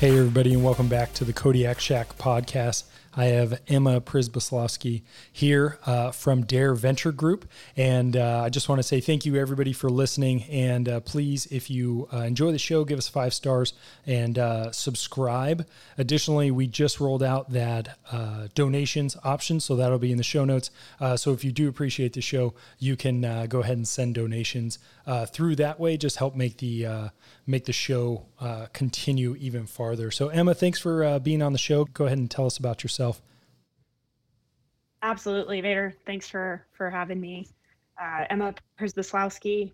Hey, everybody, and welcome back to the Kodiak Shack podcast. I have Emma Przybysławski here uh, from Dare Venture Group. And uh, I just want to say thank you, everybody, for listening. And uh, please, if you uh, enjoy the show, give us five stars and uh, subscribe. Additionally, we just rolled out that uh, donations option, so that'll be in the show notes. so if you do appreciate the show, you can go ahead and send donations through that way. Just help make the make the show uh, continue even farther. So, Emma, thanks for uh, being on the show. Go ahead and tell us about yourself. Absolutely, Vader. Thanks for for having me. Uh, Emma Przybysławski.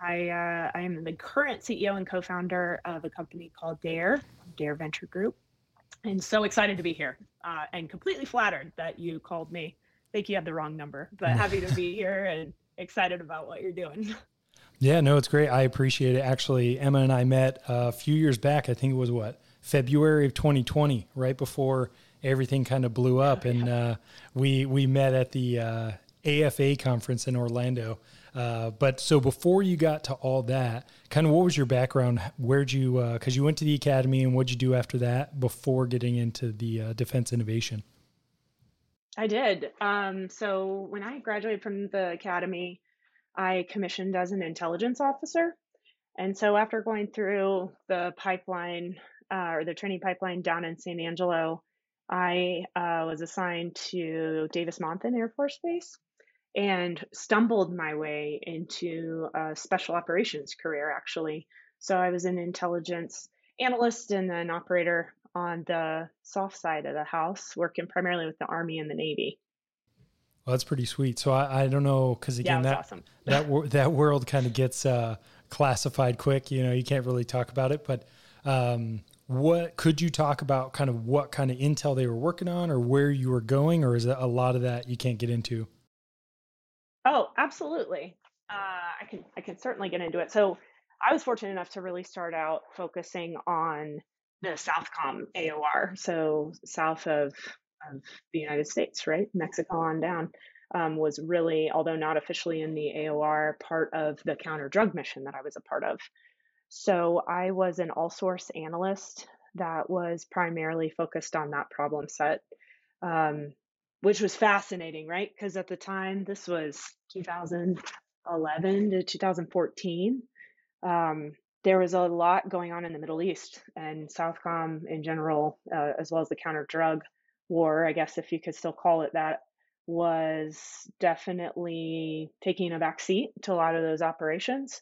I uh, I am the current CEO and co-founder of a company called Dare Dare Venture Group, and so excited to be here uh, and completely flattered that you called me. I think you had the wrong number, but happy to be here and excited about what you're doing. Yeah, no, it's great. I appreciate it. Actually, Emma and I met a few years back. I think it was what February of 2020, right before everything kind of blew up, and uh, we we met at the uh, AFA conference in Orlando. Uh, but so before you got to all that, kind of what was your background? Where'd you, because uh, you went to the academy, and what'd you do after that before getting into the uh, defense innovation? I did. Um, so when I graduated from the academy, I commissioned as an intelligence officer. And so after going through the pipeline uh, or the training pipeline down in San Angelo, I uh, was assigned to Davis Monthan Air Force Base and stumbled my way into a special operations career, actually. So I was an intelligence analyst and then operator on the soft side of the house, working primarily with the Army and the Navy. Well, that's pretty sweet. So I, I don't know because again yeah, that awesome. that that world kind of gets uh, classified quick. You know, you can't really talk about it. But um, what could you talk about? Kind of what kind of intel they were working on, or where you were going, or is it a lot of that you can't get into? Oh, absolutely. Uh, I can I can certainly get into it. So I was fortunate enough to really start out focusing on the Southcom AOR, so south of of the United States, right? Mexico on down, um, was really, although not officially in the AOR, part of the counter drug mission that I was a part of. So I was an all source analyst that was primarily focused on that problem set, um, which was fascinating, right? Because at the time, this was 2011 to 2014. Um, there was a lot going on in the Middle East and Southcom in general, uh, as well as the counter drug war, I guess if you could still call it that, was definitely taking a back seat to a lot of those operations.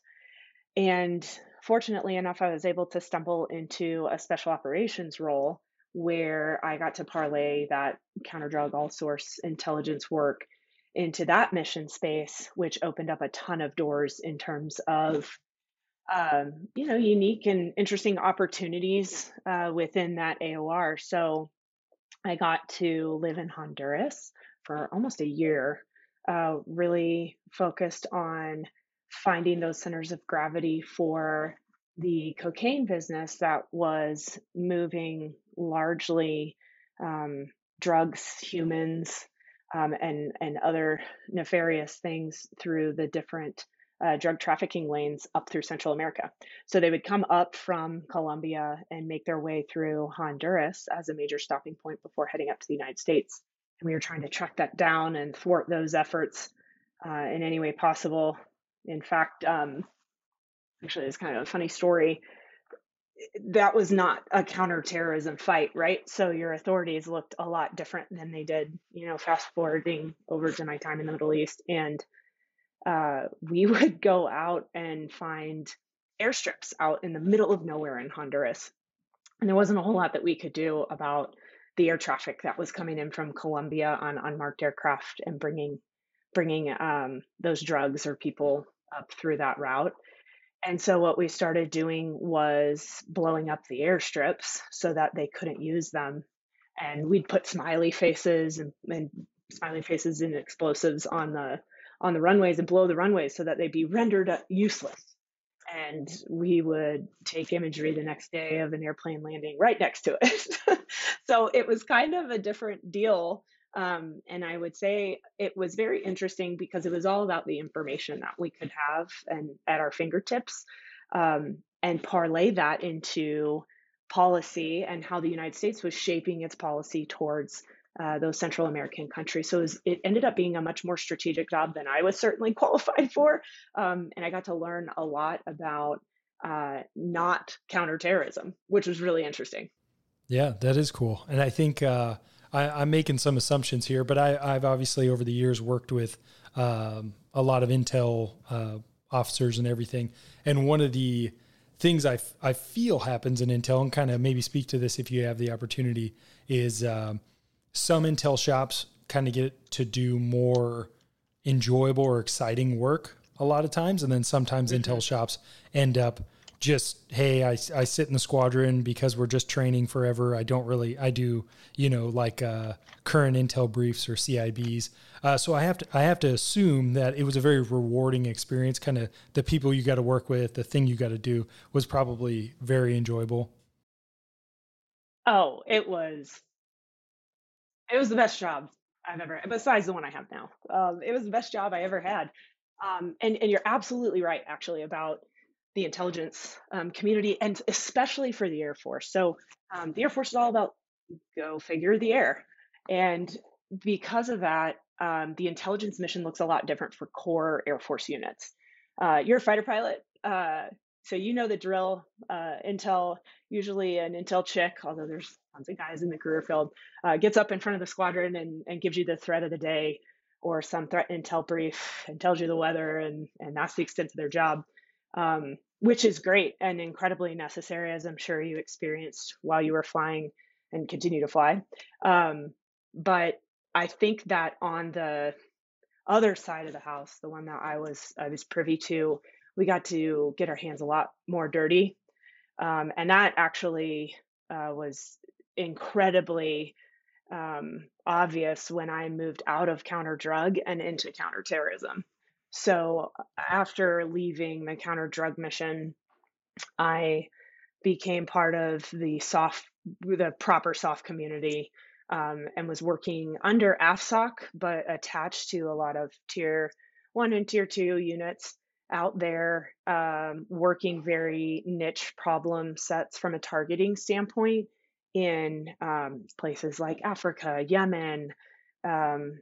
And fortunately enough, I was able to stumble into a special operations role where I got to parlay that counter drug all source intelligence work into that mission space, which opened up a ton of doors in terms of um, you know unique and interesting opportunities uh, within that AOR. So I got to live in Honduras for almost a year, uh, really focused on finding those centers of gravity for the cocaine business that was moving largely um, drugs, humans, um, and and other nefarious things through the different uh, drug trafficking lanes up through Central America. So they would come up from Colombia and make their way through Honduras as a major stopping point before heading up to the United States. And we were trying to track that down and thwart those efforts uh, in any way possible. In fact, um, actually, it's kind of a funny story. That was not a counterterrorism fight, right? So your authorities looked a lot different than they did, you know, fast forwarding over to my time in the Middle East. And uh, we would go out and find airstrips out in the middle of nowhere in Honduras. And there wasn't a whole lot that we could do about the air traffic that was coming in from Colombia on unmarked aircraft and bringing bringing um, those drugs or people up through that route. And so what we started doing was blowing up the airstrips so that they couldn't use them. And we'd put smiley faces and, and smiley faces and explosives on the on the runways and blow the runways so that they'd be rendered useless. And we would take imagery the next day of an airplane landing right next to it. so it was kind of a different deal. Um, and I would say it was very interesting because it was all about the information that we could have and at our fingertips um, and parlay that into policy and how the United States was shaping its policy towards uh, those Central American countries. So it, was, it, ended up being a much more strategic job than I was certainly qualified for. Um, and I got to learn a lot about uh, not counterterrorism, which was really interesting. Yeah, that is cool. And I think uh, I, am making some assumptions here, but I, have obviously over the years worked with um, a lot of intel uh, officers and everything. And one of the things I, f- I feel happens in intel, and kind of maybe speak to this if you have the opportunity, is um, some Intel shops kind of get to do more enjoyable or exciting work a lot of times. And then sometimes mm-hmm. Intel shops end up just, hey, I, I sit in the squadron because we're just training forever. I don't really, I do, you know, like uh, current Intel briefs or CIBs. Uh, so I have to, I have to assume that it was a very rewarding experience. Kind of the people you got to work with, the thing you got to do was probably very enjoyable. Oh, it was it was the best job I've ever, had, besides the one I have now. Um, it was the best job I ever had. Um, and and you're absolutely right, actually, about the intelligence um, community, and especially for the Air Force. So um, the Air Force is all about go figure the air, and because of that, um, the intelligence mission looks a lot different for core Air Force units. Uh, you're a fighter pilot. Uh, so you know the drill. Uh, Intel, usually an Intel chick, although there's tons of guys in the career field, uh, gets up in front of the squadron and, and gives you the threat of the day or some threat intel brief and tells you the weather, and, and that's the extent of their job, um, which is great and incredibly necessary, as I'm sure you experienced while you were flying and continue to fly. Um, but I think that on the other side of the house, the one that I was I was privy to, we got to get our hands a lot more dirty, um, and that actually uh, was incredibly um, obvious when I moved out of counter drug and into counterterrorism. So after leaving the counter drug mission, I became part of the soft, the proper soft community, um, and was working under AFSOC, but attached to a lot of tier one and tier two units out there, um, working very niche problem sets from a targeting standpoint in um, places like Africa, Yemen, um,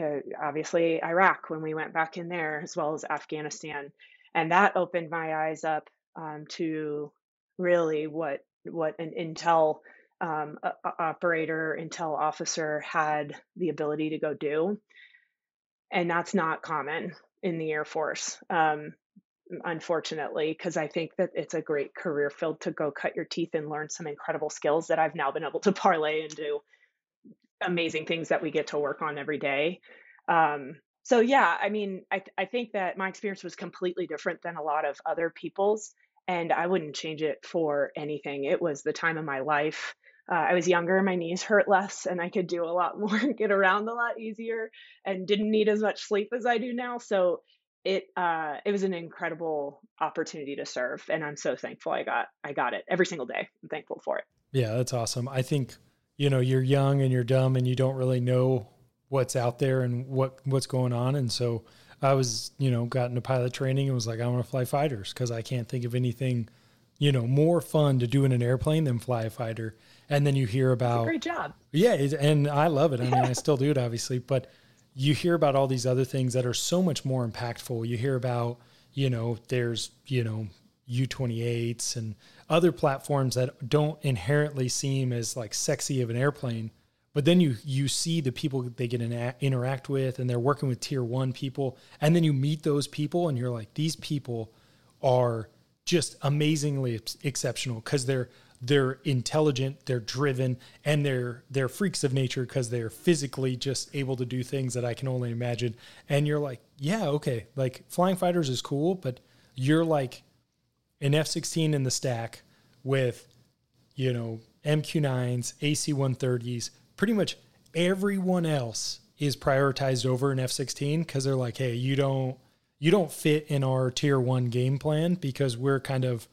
uh, obviously Iraq when we went back in there, as well as Afghanistan, and that opened my eyes up um, to really what what an intel um, operator, intel officer had the ability to go do, and that's not common in the Air Force. Um, unfortunately, because I think that it's a great career field to go cut your teeth and learn some incredible skills that I've now been able to parlay into amazing things that we get to work on every day. Um, so yeah, I mean, I I think that my experience was completely different than a lot of other people's, and I wouldn't change it for anything. It was the time of my life. Uh, I was younger, my knees hurt less, and I could do a lot more, get around a lot easier, and didn't need as much sleep as I do now. So it uh it was an incredible opportunity to serve and i'm so thankful i got i got it every single day i'm thankful for it yeah that's awesome i think you know you're young and you're dumb and you don't really know what's out there and what what's going on and so I was, you know, got into pilot training and was like, I want to fly fighters because I can't think of anything, you know, more fun to do in an airplane than fly a fighter. And then you hear about great job. Yeah, and I love it. I mean, I still do it obviously, but you hear about all these other things that are so much more impactful. You hear about, you know, there's, you know, U28s and other platforms that don't inherently seem as like sexy of an airplane but then you you see the people they get in, interact with and they're working with tier 1 people and then you meet those people and you're like these people are just amazingly exceptional cuz they're they're intelligent, they're driven, and they're they're freaks of nature because they're physically just able to do things that I can only imagine. And you're like, yeah, okay, like flying fighters is cool, but you're like an F-16 in the stack with, you know, MQ-9s, AC-130s, pretty much everyone else is prioritized over an F16 because they're like, hey, you don't you don't fit in our tier one game plan because we're kind of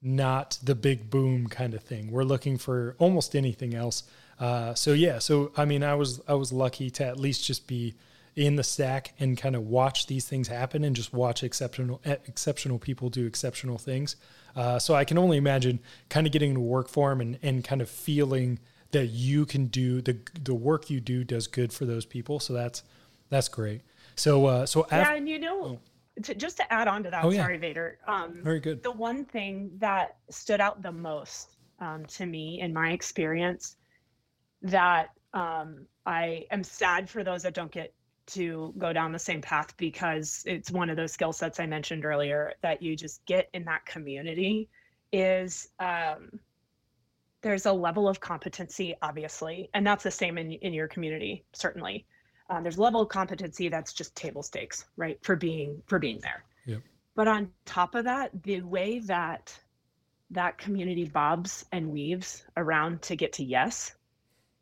not the big boom kind of thing. We're looking for almost anything else. Uh, so yeah, so I mean, I was I was lucky to at least just be in the stack and kind of watch these things happen and just watch exceptional exceptional people do exceptional things. Uh, so I can only imagine kind of getting to work for them and and kind of feeling that you can do the the work you do does good for those people. So that's that's great. So uh, so yeah, after, and you know. Oh. To, just to add on to that, oh, yeah. sorry, Vader. Um, Very good. The one thing that stood out the most um, to me in my experience that um, I am sad for those that don't get to go down the same path because it's one of those skill sets I mentioned earlier that you just get in that community is um, there's a level of competency, obviously, and that's the same in, in your community, certainly. Um, there's a level of competency that's just table stakes, right, for being for being there. Yep. But on top of that, the way that that community bobs and weaves around to get to yes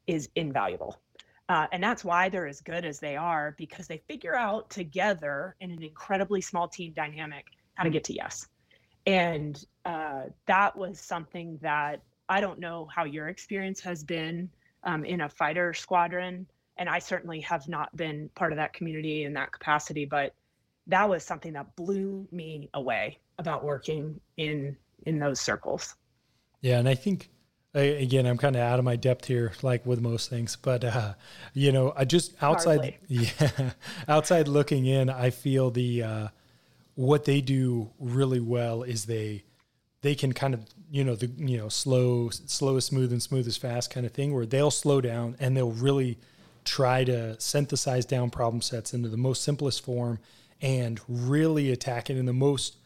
is invaluable. Uh, and that's why they're as good as they are because they figure out together in an incredibly small team dynamic how to get to yes. And uh, that was something that I don't know how your experience has been um, in a fighter squadron, and I certainly have not been part of that community in that capacity, but that was something that blew me away about working in in those circles. Yeah, and I think again, I'm kind of out of my depth here, like with most things, but uh, you know, I just outside, Hardly. yeah, outside looking in, I feel the uh, what they do really well is they they can kind of you know the you know slow slow is smooth and smooth is fast kind of thing where they'll slow down and they'll really try to synthesize down problem sets into the most simplest form and really attack it in the most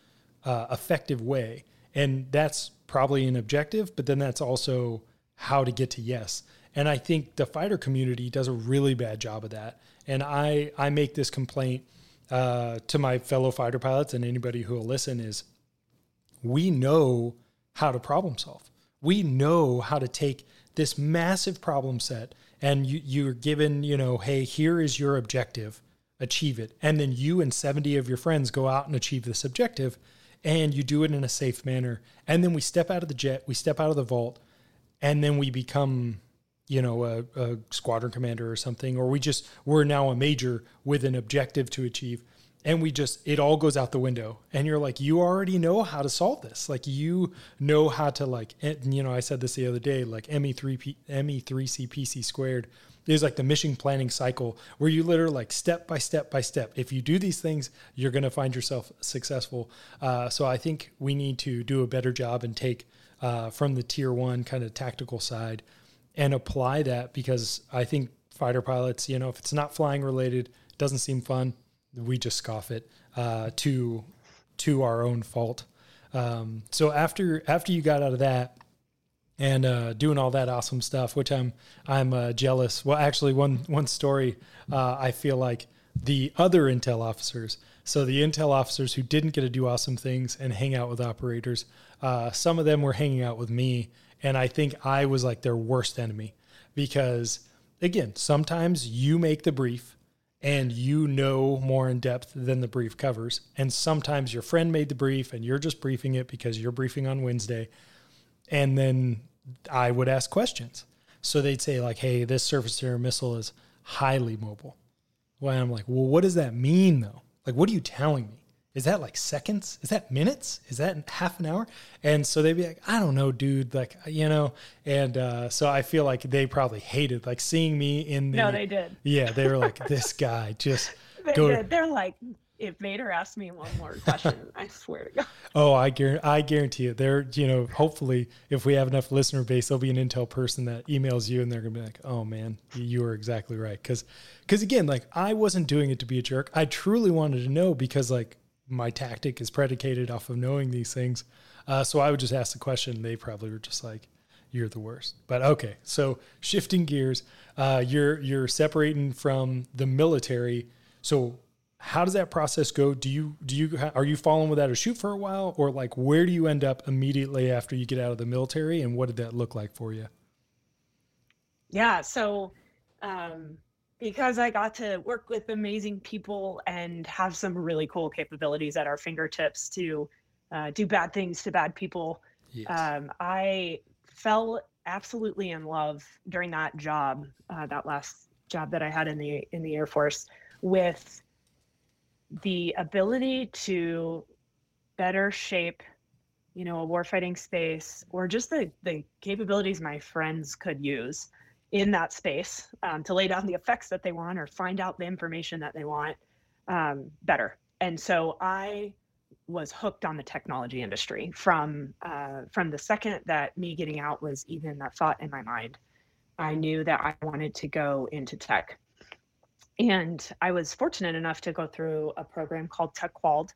uh, effective way. And that's probably an objective but then that's also how to get to yes. And i think the fighter community does a really bad job of that. And i i make this complaint uh, to my fellow fighter pilots and anybody who will listen is we know how to problem solve. We know how to take this massive problem set and you, you're given, you know, hey, here is your objective, achieve it. And then you and 70 of your friends go out and achieve this objective and you do it in a safe manner. And then we step out of the jet, we step out of the vault, and then we become, you know, a, a squadron commander or something, or we just, we're now a major with an objective to achieve and we just it all goes out the window. And you're like you already know how to solve this. Like you know how to like you know i said this the other day like me3p me3c pc squared is like the mission planning cycle where you literally like step by step by step if you do these things you're going to find yourself successful. Uh, so i think we need to do a better job and take uh, from the tier one kind of tactical side and apply that because i think fighter pilots you know if it's not flying related doesn't seem fun we just scoff it uh, to to our own fault. Um, so after after you got out of that and uh, doing all that awesome stuff, which I'm I'm uh, jealous. Well, actually, one one story uh, I feel like the other intel officers. So the intel officers who didn't get to do awesome things and hang out with operators, uh, some of them were hanging out with me, and I think I was like their worst enemy because again, sometimes you make the brief and you know more in depth than the brief covers. And sometimes your friend made the brief and you're just briefing it because you're briefing on Wednesday. And then I would ask questions. So they'd say, like, hey, this surface to missile is highly mobile. Well, I'm like, well, what does that mean though? Like, what are you telling me? Is that like seconds? Is that minutes? Is that half an hour? And so they'd be like, I don't know, dude. Like, you know, and uh, so I feel like they probably hated like seeing me in the. No, they did. Yeah, they were like, this guy just. They go did. They're like, if Vader asked me one more question, I swear to God. Oh, I guarantee, I guarantee it. There, you know, hopefully, if we have enough listener base, there'll be an Intel person that emails you, and they're gonna be like, "Oh man, you are exactly right." Because, because again, like I wasn't doing it to be a jerk. I truly wanted to know because, like, my tactic is predicated off of knowing these things. Uh, so I would just ask the question. They probably were just like, "You're the worst." But okay, so shifting gears, uh, you're you're separating from the military. So how does that process go? Do you do you are you following without a shoot for a while, or like where do you end up immediately after you get out of the military, and what did that look like for you? Yeah, so um, because I got to work with amazing people and have some really cool capabilities at our fingertips to uh, do bad things to bad people, yes. um, I fell absolutely in love during that job, uh, that last job that I had in the in the Air Force, with the ability to better shape you know a warfighting space or just the the capabilities my friends could use in that space um, to lay down the effects that they want or find out the information that they want um, better. And so i was hooked on the technology industry from uh, from the second that me getting out was even a thought in my mind. I knew that i wanted to go into tech. And I was fortunate enough to go through a program called TechQual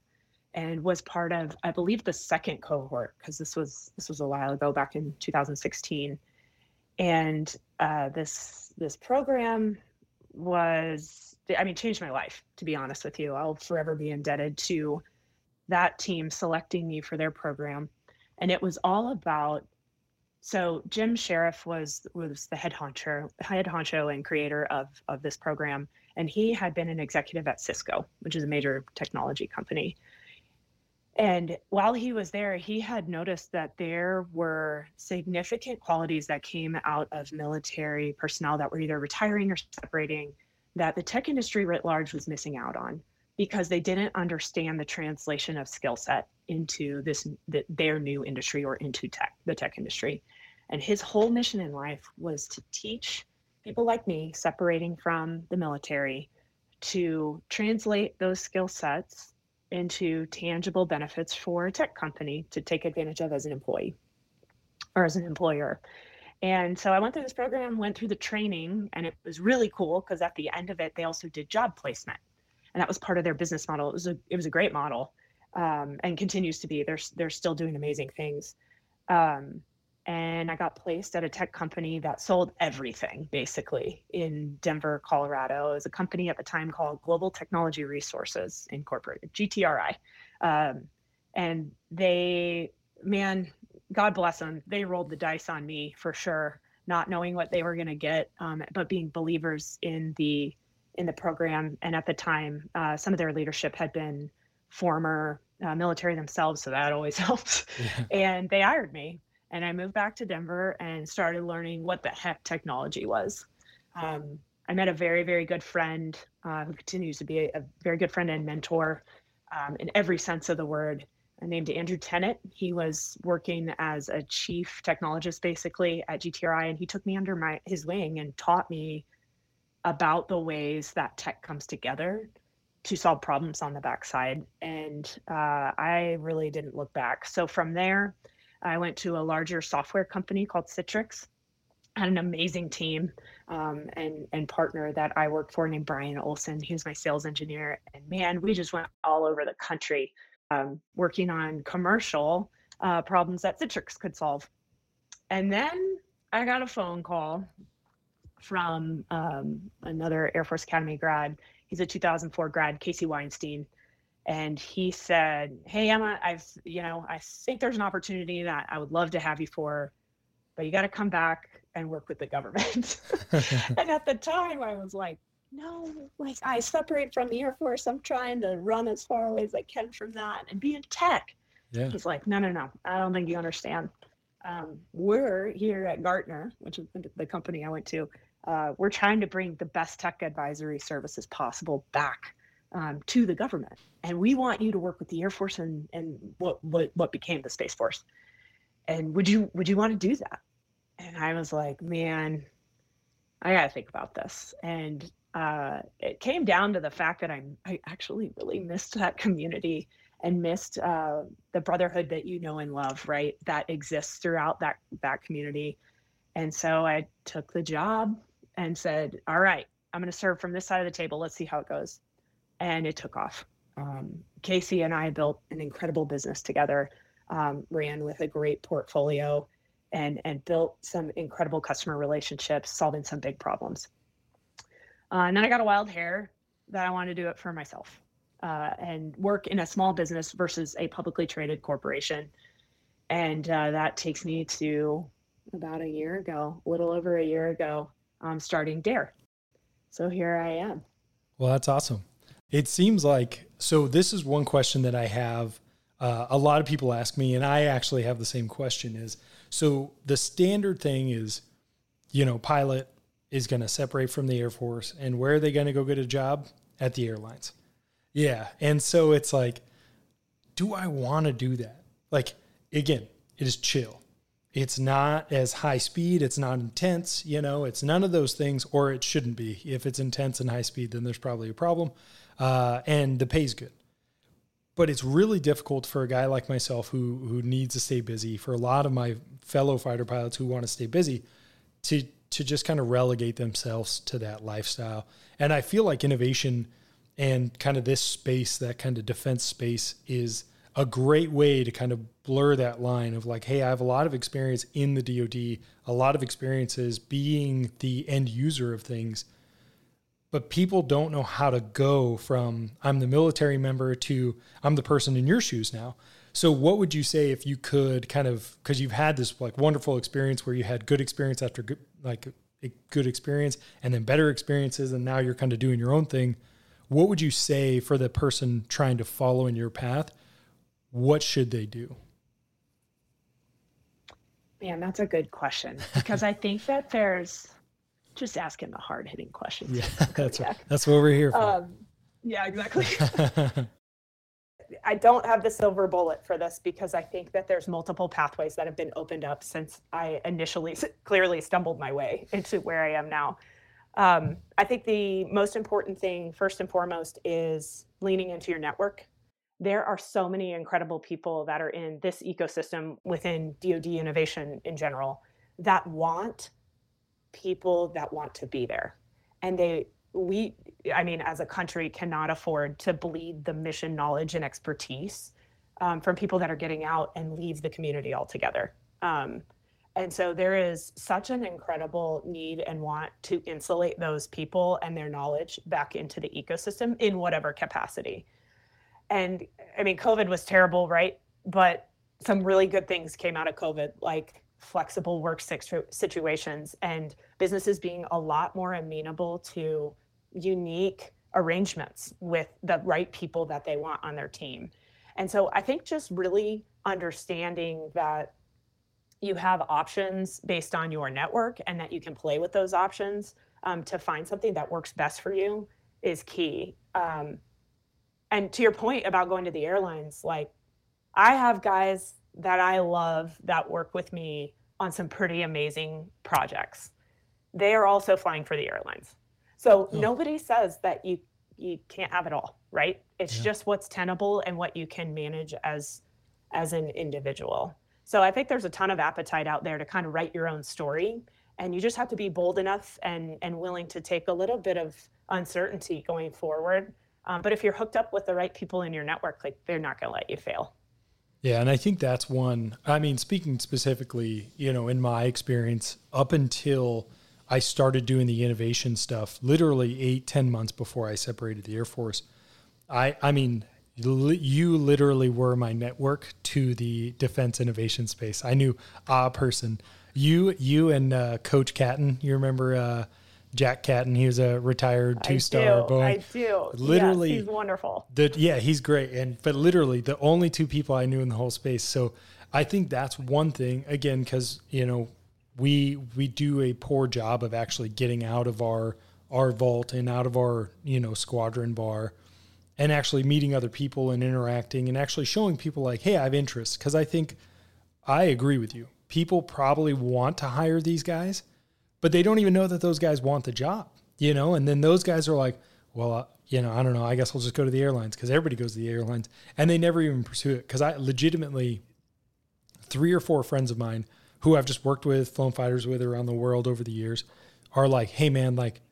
and was part of, I believe, the second cohort because this was this was a while ago, back in 2016. And uh, this this program was, I mean, changed my life. To be honest with you, I'll forever be indebted to that team selecting me for their program. And it was all about so Jim Sheriff was was the head honcho, head honcho and creator of of this program, and he had been an executive at Cisco, which is a major technology company. And while he was there, he had noticed that there were significant qualities that came out of military personnel that were either retiring or separating that the tech industry writ large was missing out on because they didn't understand the translation of skill set into this the, their new industry or into tech the tech industry. And his whole mission in life was to teach people like me separating from the military to translate those skill sets into tangible benefits for a tech company to take advantage of as an employee or as an employer. And so I went through this program, went through the training, and it was really cool because at the end of it, they also did job placement, and that was part of their business model. It was a it was a great model, um, and continues to be. They're they're still doing amazing things. Um, and I got placed at a tech company that sold everything basically in Denver, Colorado. It was a company at the time called Global Technology Resources Incorporated, GTRI. Um, and they, man, God bless them, they rolled the dice on me for sure, not knowing what they were going to get, um, but being believers in the in the program. And at the time, uh, some of their leadership had been former uh, military themselves, so that always helps. Yeah. And they hired me and I moved back to Denver and started learning what the heck technology was. Um, I met a very, very good friend uh, who continues to be a, a, very good friend and mentor um, in every sense of the word, named Andrew Tennant. He was working as a chief technologist basically at GTRI, and he took me under my his wing and taught me about the ways that tech comes together to solve problems on the backside. And uh, I really didn't look back. So from there, I went to a larger software company called Citrix. Had an amazing team um, and and partner that I worked for named Brian Olson. He was my sales engineer, and man, we just went all over the country um, working on commercial uh, problems that Citrix could solve. And then I got a phone call from um, another Air Force Academy grad. He's a 2004 grad, Casey Weinstein, and he said, "Hey Emma, I've you know I think there's an opportunity that I would love to have you for, but you got to come back and work with the government." and at the time, I was like, "No, like I separate from the Air Force. I'm trying to run as far away as I can from that and be in tech." Yeah. He's like, "No, no, no. I don't think you understand. Um, we're here at Gartner, which is the company I went to. Uh, we're trying to bring the best tech advisory services possible back." Um, to the government, and we want you to work with the Air Force and and what what what became the Space Force. And would you would you want to do that? And I was like, man, I got to think about this. And uh, it came down to the fact that I I actually really missed that community and missed uh, the brotherhood that you know and love, right? That exists throughout that that community. And so I took the job and said, "All right, I'm going to serve from this side of the table. Let's see how it goes." And it took off. Um, Casey and I built an incredible business together, um, ran with a great portfolio, and and built some incredible customer relationships, solving some big problems. Uh, and then I got a wild hair that I wanted to do it for myself uh, and work in a small business versus a publicly traded corporation. And uh, that takes me to about a year ago, a little over a year ago, um, starting Dare. So here I am. Well, that's awesome. It seems like so. This is one question that I have. Uh, a lot of people ask me, and I actually have the same question. Is so the standard thing is, you know, pilot is going to separate from the Air Force, and where are they going to go get a job? At the airlines. Yeah. And so it's like, do I want to do that? Like, again, it is chill. It's not as high speed. It's not intense. You know, it's none of those things, or it shouldn't be. If it's intense and high speed, then there's probably a problem. Uh, and the pay's good. But it's really difficult for a guy like myself who who needs to stay busy. For a lot of my fellow fighter pilots who want to stay busy, to to just kind of relegate themselves to that lifestyle. And I feel like innovation and kind of this space, that kind of defense space, is a great way to kind of blur that line of like, hey, I have a lot of experience in the DoD, a lot of experiences being the end user of things, but people don't know how to go from I'm the military member to I'm the person in your shoes now. So, what would you say if you could kind of because you've had this like wonderful experience where you had good experience after good, like a good experience and then better experiences, and now you're kind of doing your own thing what would you say for the person trying to follow in your path? What should they do? Man, that's a good question because I think that there's just asking the hard hitting questions. Yeah, that's right. That's what we're here for. Um, yeah, exactly. I don't have the silver bullet for this because I think that there's multiple pathways that have been opened up since I initially clearly stumbled my way into where I am now. Um, I think the most important thing, first and foremost, is leaning into your network. There are so many incredible people that are in this ecosystem within DoD innovation in general that want people that want to be there. And they, we, I mean, as a country, cannot afford to bleed the mission knowledge and expertise um, from people that are getting out and leave the community altogether. Um, and so there is such an incredible need and want to insulate those people and their knowledge back into the ecosystem in whatever capacity. And I mean, COVID was terrible, right? But some really good things came out of COVID, like flexible work situations and businesses being a lot more amenable to unique arrangements with the right people that they want on their team. And so I think just really understanding that you have options based on your network and that you can play with those options um, to find something that works best for you is key. Um, and to your point about going to the airlines, like I have guys that I love that work with me on some pretty amazing projects. They are also flying for the airlines. So oh. nobody says that you you can't have it all, right? It's yeah. just what's tenable and what you can manage as as an individual. So I think there's a ton of appetite out there to kind of write your own story. And you just have to be bold enough and, and willing to take a little bit of uncertainty going forward. Um, but if you're hooked up with the right people in your network, like they're not going to let you fail. Yeah, and I think that's one. I mean, speaking specifically, you know, in my experience, up until I started doing the innovation stuff, literally eight, ten months before I separated the Air Force, I, I mean, you literally were my network to the defense innovation space. I knew a person. You, you and uh, Coach Catton. You remember uh, Jack Catton? He was a retired two-star. I I do. Literally, yes, he's wonderful. The, yeah, he's great. And but literally, the only two people I knew in the whole space. So I think that's one thing. Again, because you know we we do a poor job of actually getting out of our our vault and out of our you know squadron bar and actually meeting other people and interacting and actually showing people like, hey, I have interest. Because I think I agree with you. People probably want to hire these guys, but they don't even know that those guys want the job, you know? And then those guys are like, well, uh, you know, I don't know. I guess I'll just go to the airlines because everybody goes to the airlines. And they never even pursue it. Because I legitimately, three or four friends of mine who I've just worked with, flown fighters with around the world over the years, are like, hey, man, like,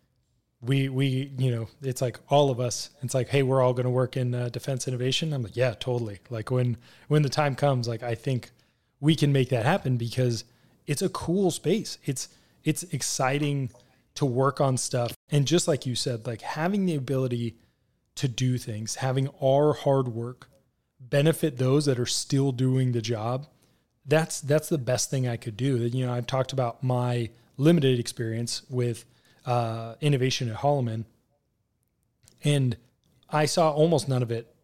we we you know it's like all of us it's like hey we're all going to work in uh, defense innovation i'm like yeah totally like when when the time comes like i think we can make that happen because it's a cool space it's it's exciting to work on stuff and just like you said like having the ability to do things having our hard work benefit those that are still doing the job that's that's the best thing i could do you know i've talked about my limited experience with uh, innovation at Holloman, and I saw almost none of it.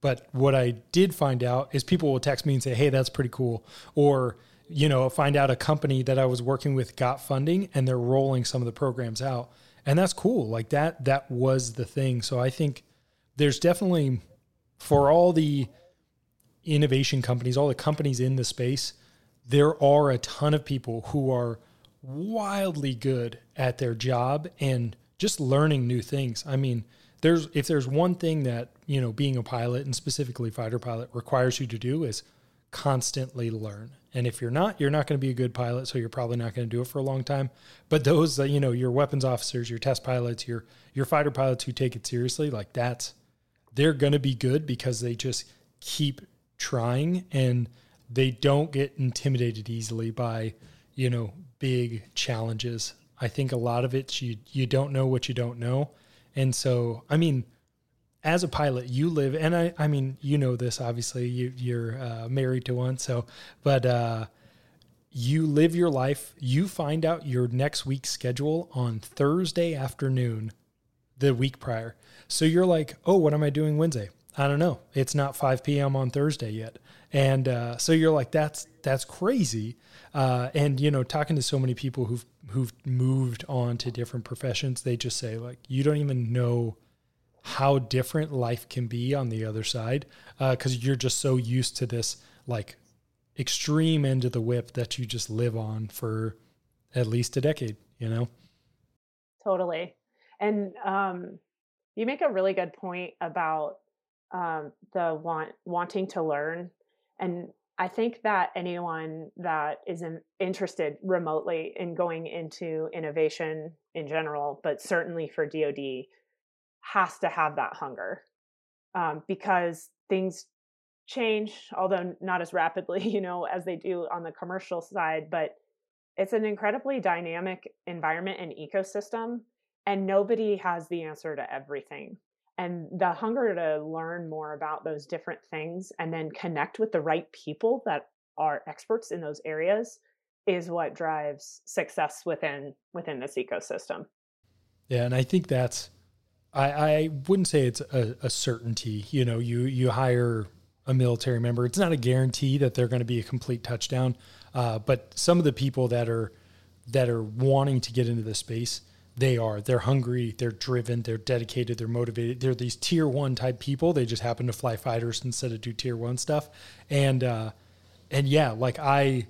But what I did find out is people will text me and say, "Hey, that's pretty cool," or you know, find out a company that I was working with got funding and they're rolling some of the programs out, and that's cool. Like that, that was the thing. So I think there's definitely for all the innovation companies, all the companies in the space, there are a ton of people who are wildly good at their job and just learning new things. I mean, there's if there's one thing that, you know, being a pilot and specifically fighter pilot requires you to do is constantly learn. And if you're not, you're not going to be a good pilot, so you're probably not going to do it for a long time. But those, uh, you know, your weapons officers, your test pilots, your your fighter pilots who take it seriously, like that's they're going to be good because they just keep trying and they don't get intimidated easily by, you know, big challenges. I think a lot of it's you you don't know what you don't know. And so, I mean, as a pilot, you live, and I, I mean, you know this obviously. You, you're uh, married to one, so, but uh, you live your life. You find out your next week's schedule on Thursday afternoon, the week prior. So you're like, oh, what am I doing Wednesday? I don't know. It's not 5 p.m. on Thursday yet, and uh, so you're like, that's that's crazy. Uh, and you know, talking to so many people who've who've moved on to different professions, they just say like, you don't even know how different life can be on the other side because uh, you're just so used to this like extreme end of the whip that you just live on for at least a decade. You know. Totally, and um, you make a really good point about um, the want wanting to learn and I think that anyone that is in, interested remotely in going into innovation in general, but certainly for DoD, has to have that hunger um, because things change, although not as rapidly, you know, as they do on the commercial side. But it's an incredibly dynamic environment and ecosystem, and nobody has the answer to everything and the hunger to learn more about those different things and then connect with the right people that are experts in those areas is what drives success within within this ecosystem yeah and i think that's i i wouldn't say it's a, a certainty you know you you hire a military member it's not a guarantee that they're going to be a complete touchdown uh, but some of the people that are that are wanting to get into the space they are. They're hungry, they're driven, they're dedicated, they're motivated. They're these tier one type people. They just happen to fly fighters instead of do tier one stuff. And uh, and yeah, like I,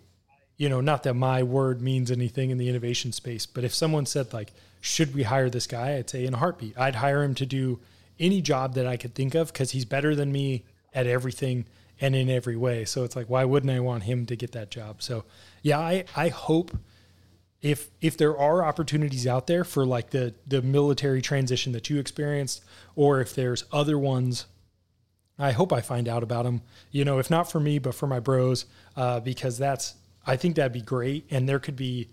you know, not that my word means anything in the innovation space, but if someone said like, should we hire this guy? I'd say in a heartbeat. I'd hire him to do any job that I could think of because he's better than me at everything and in every way. So it's like, why wouldn't I want him to get that job? So yeah, I I hope if if there are opportunities out there for like the the military transition that you experienced or if there's other ones i hope i find out about them you know if not for me but for my bros uh, because that's i think that'd be great and there could be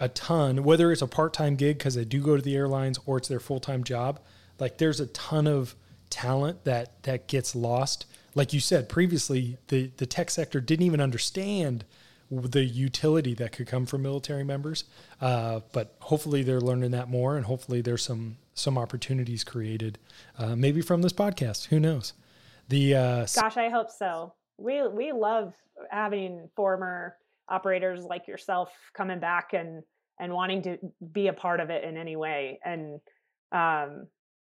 a ton whether it's a part-time gig because they do go to the airlines or it's their full-time job like there's a ton of talent that that gets lost like you said previously the the tech sector didn't even understand the utility that could come from military members. Uh, but hopefully they're learning that more, and hopefully there's some some opportunities created, uh, maybe from this podcast. Who knows? The uh, gosh, I hope so. We we love having former operators like yourself coming back and and wanting to be a part of it in any way. And um,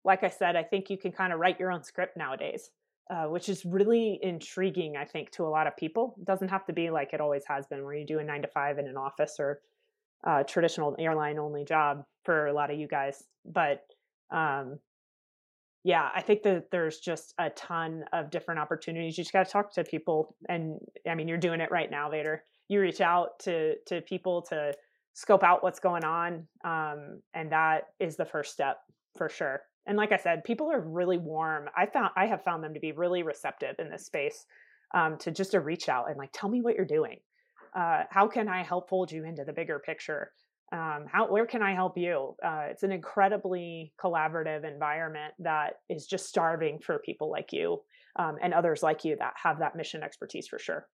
like I said, I think you can kind of write your own script nowadays, uh, which is really intriguing, I think, to a lot of people. It doesn't have to be like it always has been, where you do a nine to five in an office or a traditional airline only job for a lot of you guys. But um, yeah, I think that there's just a ton of different opportunities. You just got to talk to people, and I mean, you're doing it right now, Vader. You reach out to to people to scope out what's going on, um, and that is the first step for sure. And like I said, people are really warm. I found I have found them to be really receptive in this space um, to just to reach out and like tell me what you're doing. Uh, how can I help fold you into the bigger picture? um, how where can i help you uh, it's an incredibly collaborative environment that is just starving for people like you um, and others like you that have that mission expertise for sure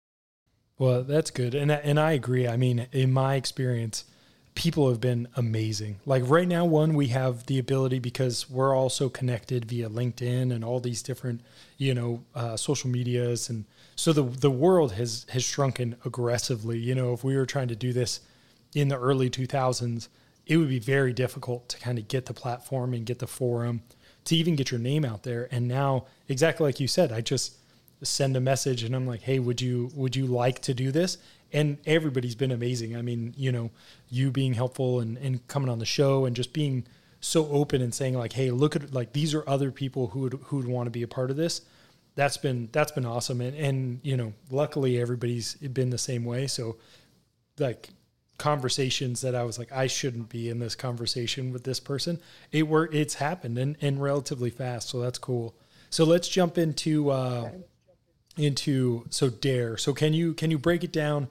well that's good. And and i agree. I mean in my experience people have been amazing. Like right now one we have the ability because we're also connected via linkedin and all these different you know uh, social medias. And so the the world has has shrunken aggressively. You know if we were trying to do this in the early 2000s, it would be very difficult to kind of get the platform and get the forum to even get your name out there. And now, exactly like you said, I just send a message and I'm like, "Hey, would you would you like to do this?" And everybody's been amazing. I mean, you know, you being helpful and, and coming on the show and just being so open and saying like, "Hey, look at like these are other people who would who would want to be a part of this." That's been that's been awesome. And and you know, luckily everybody's been the same way. So like conversations that I was like, I shouldn't be in this conversation with this person. It were it's happened and, and relatively fast. So that's cool. So let's jump into uh, into so dare. So can you can you break it down?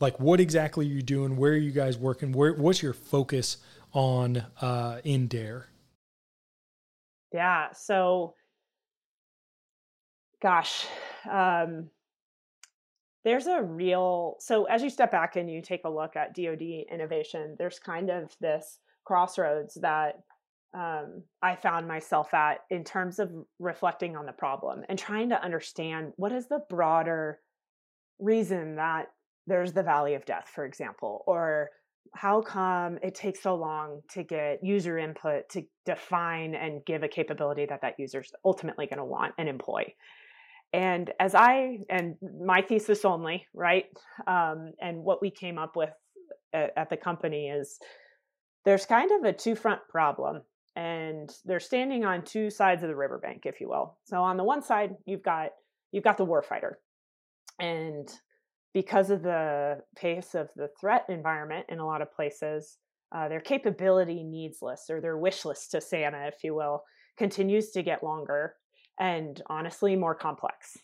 Like what exactly are you doing? Where are you guys working? Where what's your focus on uh, in dare? Yeah. So gosh. Um, there's a real so as you step back and you take a look at DoD innovation, there's kind of this crossroads that um, I found myself at in terms of reflecting on the problem and trying to understand what is the broader reason that there's the valley of death, for example, or how come it takes so long to get user input to define and give a capability that that user's ultimately going to want and employ and as I and my thesis only, right? Um, and what we came up with at, at the company is there's kind of a two front problem, and they're standing on two sides of the riverbank, if you will. So on the one side, you've got you've got the warfighter, and because of the pace of the threat environment in a lot of places, uh, their capability needs list or their wish list to Santa, if you will, continues to get longer and honestly more complex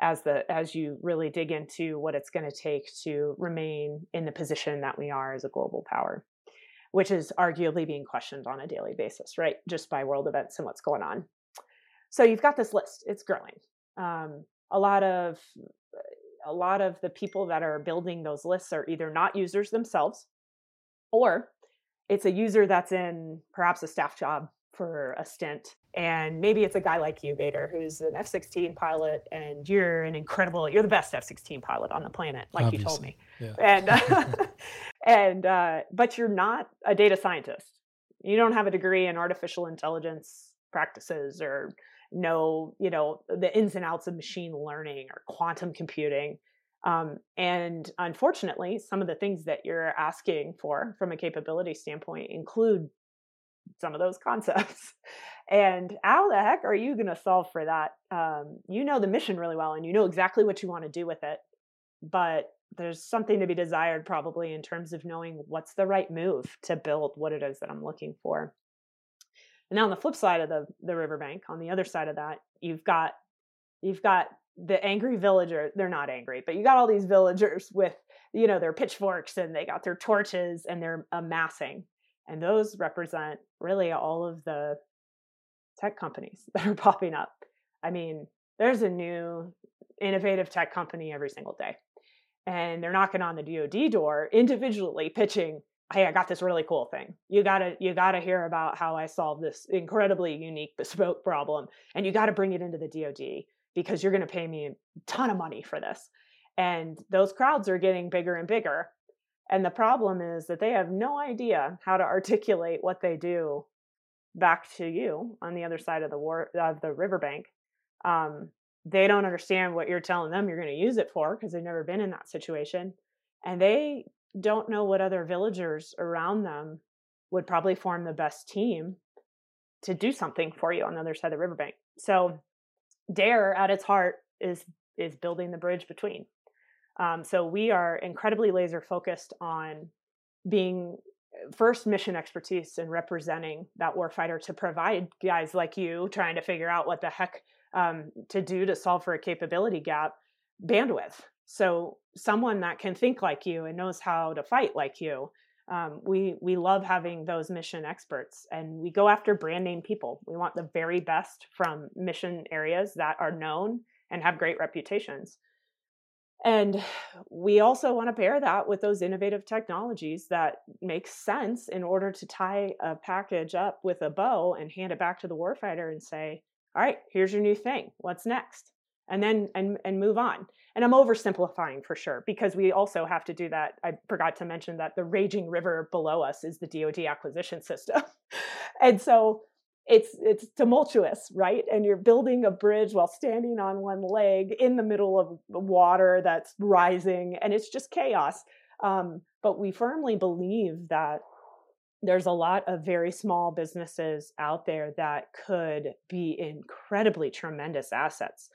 as the as you really dig into what it's going to take to remain in the position that we are as a global power which is arguably being questioned on a daily basis right just by world events and what's going on so you've got this list it's growing um, a lot of a lot of the people that are building those lists are either not users themselves or it's a user that's in perhaps a staff job for a stint. And maybe it's a guy like you, Vader, who's an F 16 pilot, and you're an incredible, you're the best F 16 pilot on the planet, like Obviously. you told me. Yeah. And, uh, and, uh, but you're not a data scientist. You don't have a degree in artificial intelligence practices or know, you know, the ins and outs of machine learning or quantum computing. Um, and unfortunately, some of the things that you're asking for from a capability standpoint include some of those concepts. And how the heck are you going to solve for that? Um, you know the mission really well and you know exactly what you want to do with it. But there's something to be desired probably in terms of knowing what's the right move to build what it is that I'm looking for. And now on the flip side of the, the riverbank, on the other side of that, you've got you've got the angry villager. They're not angry, but you got all these villagers with, you know, their pitchforks and they got their torches and they're amassing and those represent really all of the tech companies that are popping up. I mean, there's a new innovative tech company every single day. And they're knocking on the DoD door individually pitching, "Hey, I got this really cool thing. You got to you got to hear about how I solved this incredibly unique bespoke problem and you got to bring it into the DoD because you're to pay me a ton of money for this." And those crowds are getting bigger and bigger and the problem is that they have no idea how to articulate what they do back to you on the other side of the war of the riverbank. Um, they don't understand what you're telling them you're going to use it for because they've never been in that situation, and they don't know what other villagers around them would probably form the best team to do something for you on the other side of the riverbank. So, Dare at its heart is is building the bridge between. Um, so we are incredibly laser focused on being uh, first mission expertise and representing that warfighter to provide guys like you trying to figure out what the heck um, to do to solve for a capability gap bandwidth. So someone that can think like you and knows how to fight like you. Um, we we love having those mission experts, and we go after brand name people. We want the very best from mission areas that are known and have great reputations. And we also want to pair that with those innovative technologies that make sense in order to tie a package up with a bow and hand it back to the warfighter and say, all right, here's your new thing. What's next? And then and and move on. And I'm oversimplifying for sure because we also have to do that. I forgot to mention that the raging river below us is the DoD acquisition system. and so it's it's tumultuous right and you're building a bridge while standing on one leg in the middle of water that's rising and it's just chaos um, but we firmly believe that there's a lot of very small businesses out there that could be incredibly tremendous assets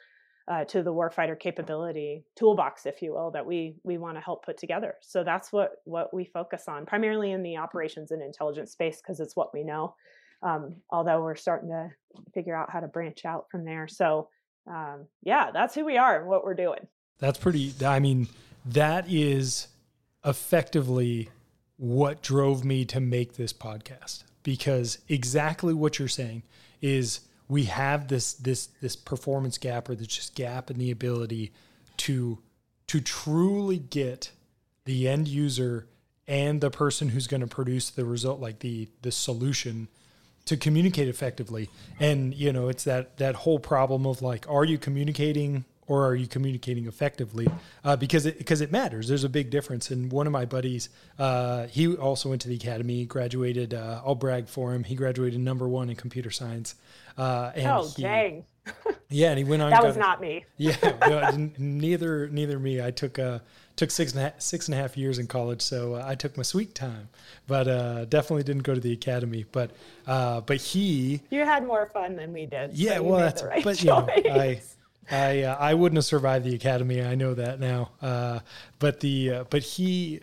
uh, to the warfighter capability toolbox, if you will, that we we want to help put together. So that's what what we focus on, primarily in the operations and intelligence space, because it's what we know um, although we're starting to figure out how to branch out from there. So, um, yeah, that's who we are and what we're doing. That's pretty, I mean, that is effectively what drove me to make this podcast because exactly what you're saying is we have this this this performance gap or this just gap in the ability to to truly get the end user and the person who's going to produce the result like the the solution to communicate effectively. And you know, it's that that whole problem of like, are you communicating or are you communicating effectively? Uh, because it because it matters. There's a big difference. And one of my buddies, uh, he also went to the academy, graduated. Uh, I'll brag for him. He graduated number one in computer science. Uh, and oh he, dang! yeah, and he went on. that was not me. yeah, no, neither neither me. I took uh, took six and a half, six and a half years in college, so uh, I took my sweet time, but uh, definitely didn't go to the academy. But uh, but he, you had more fun than we did. Yeah, so well, that's right but choice. you know, I. I uh, I wouldn't have survived the academy. I know that now. Uh, but the uh, but he,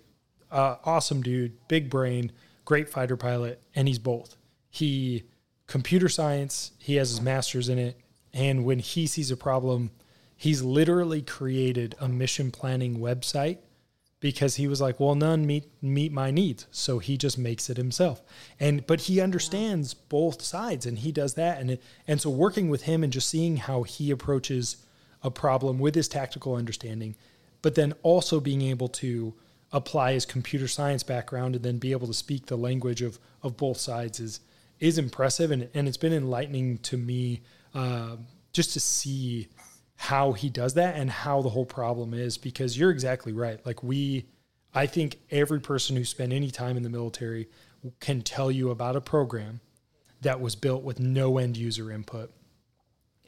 awesome dude, big brain, great fighter pilot, and he's both. He computer science. He has his master's in it, and when he sees a problem, he's literally created a mission planning website because he was like, well, none meet meet my needs, so he just makes it himself. And but he understands both sides, and he does that. And it, and so working with him and just seeing how he approaches a problem with his tactical understanding, but then also being able to apply his computer science background and then be able to speak the language of of both sides is is impressive. And and it's been enlightening to me uh, just to see how he does that and how the whole problem is because you're exactly right. Like we I think every person who spent any time in the military can tell you about a program that was built with no end user input.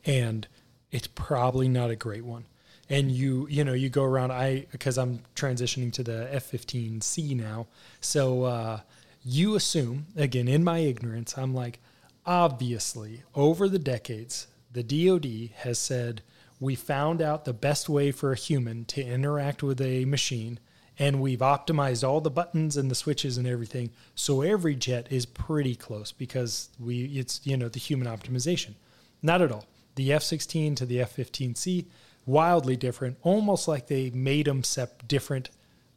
And it's probably not a great one. And you, you know, you go around I because I'm transitioning to the F15C now. So uh you assume, again, in my ignorance, I'm like, obviously, over the decades, the DoD has said we found out the best way for a human to interact with a machine and we've optimized all the buttons and the switches and everything so every jet is pretty close because we it's you know the human optimization. Not at all. The f-16 to the f-15c wildly different almost like they made them sep different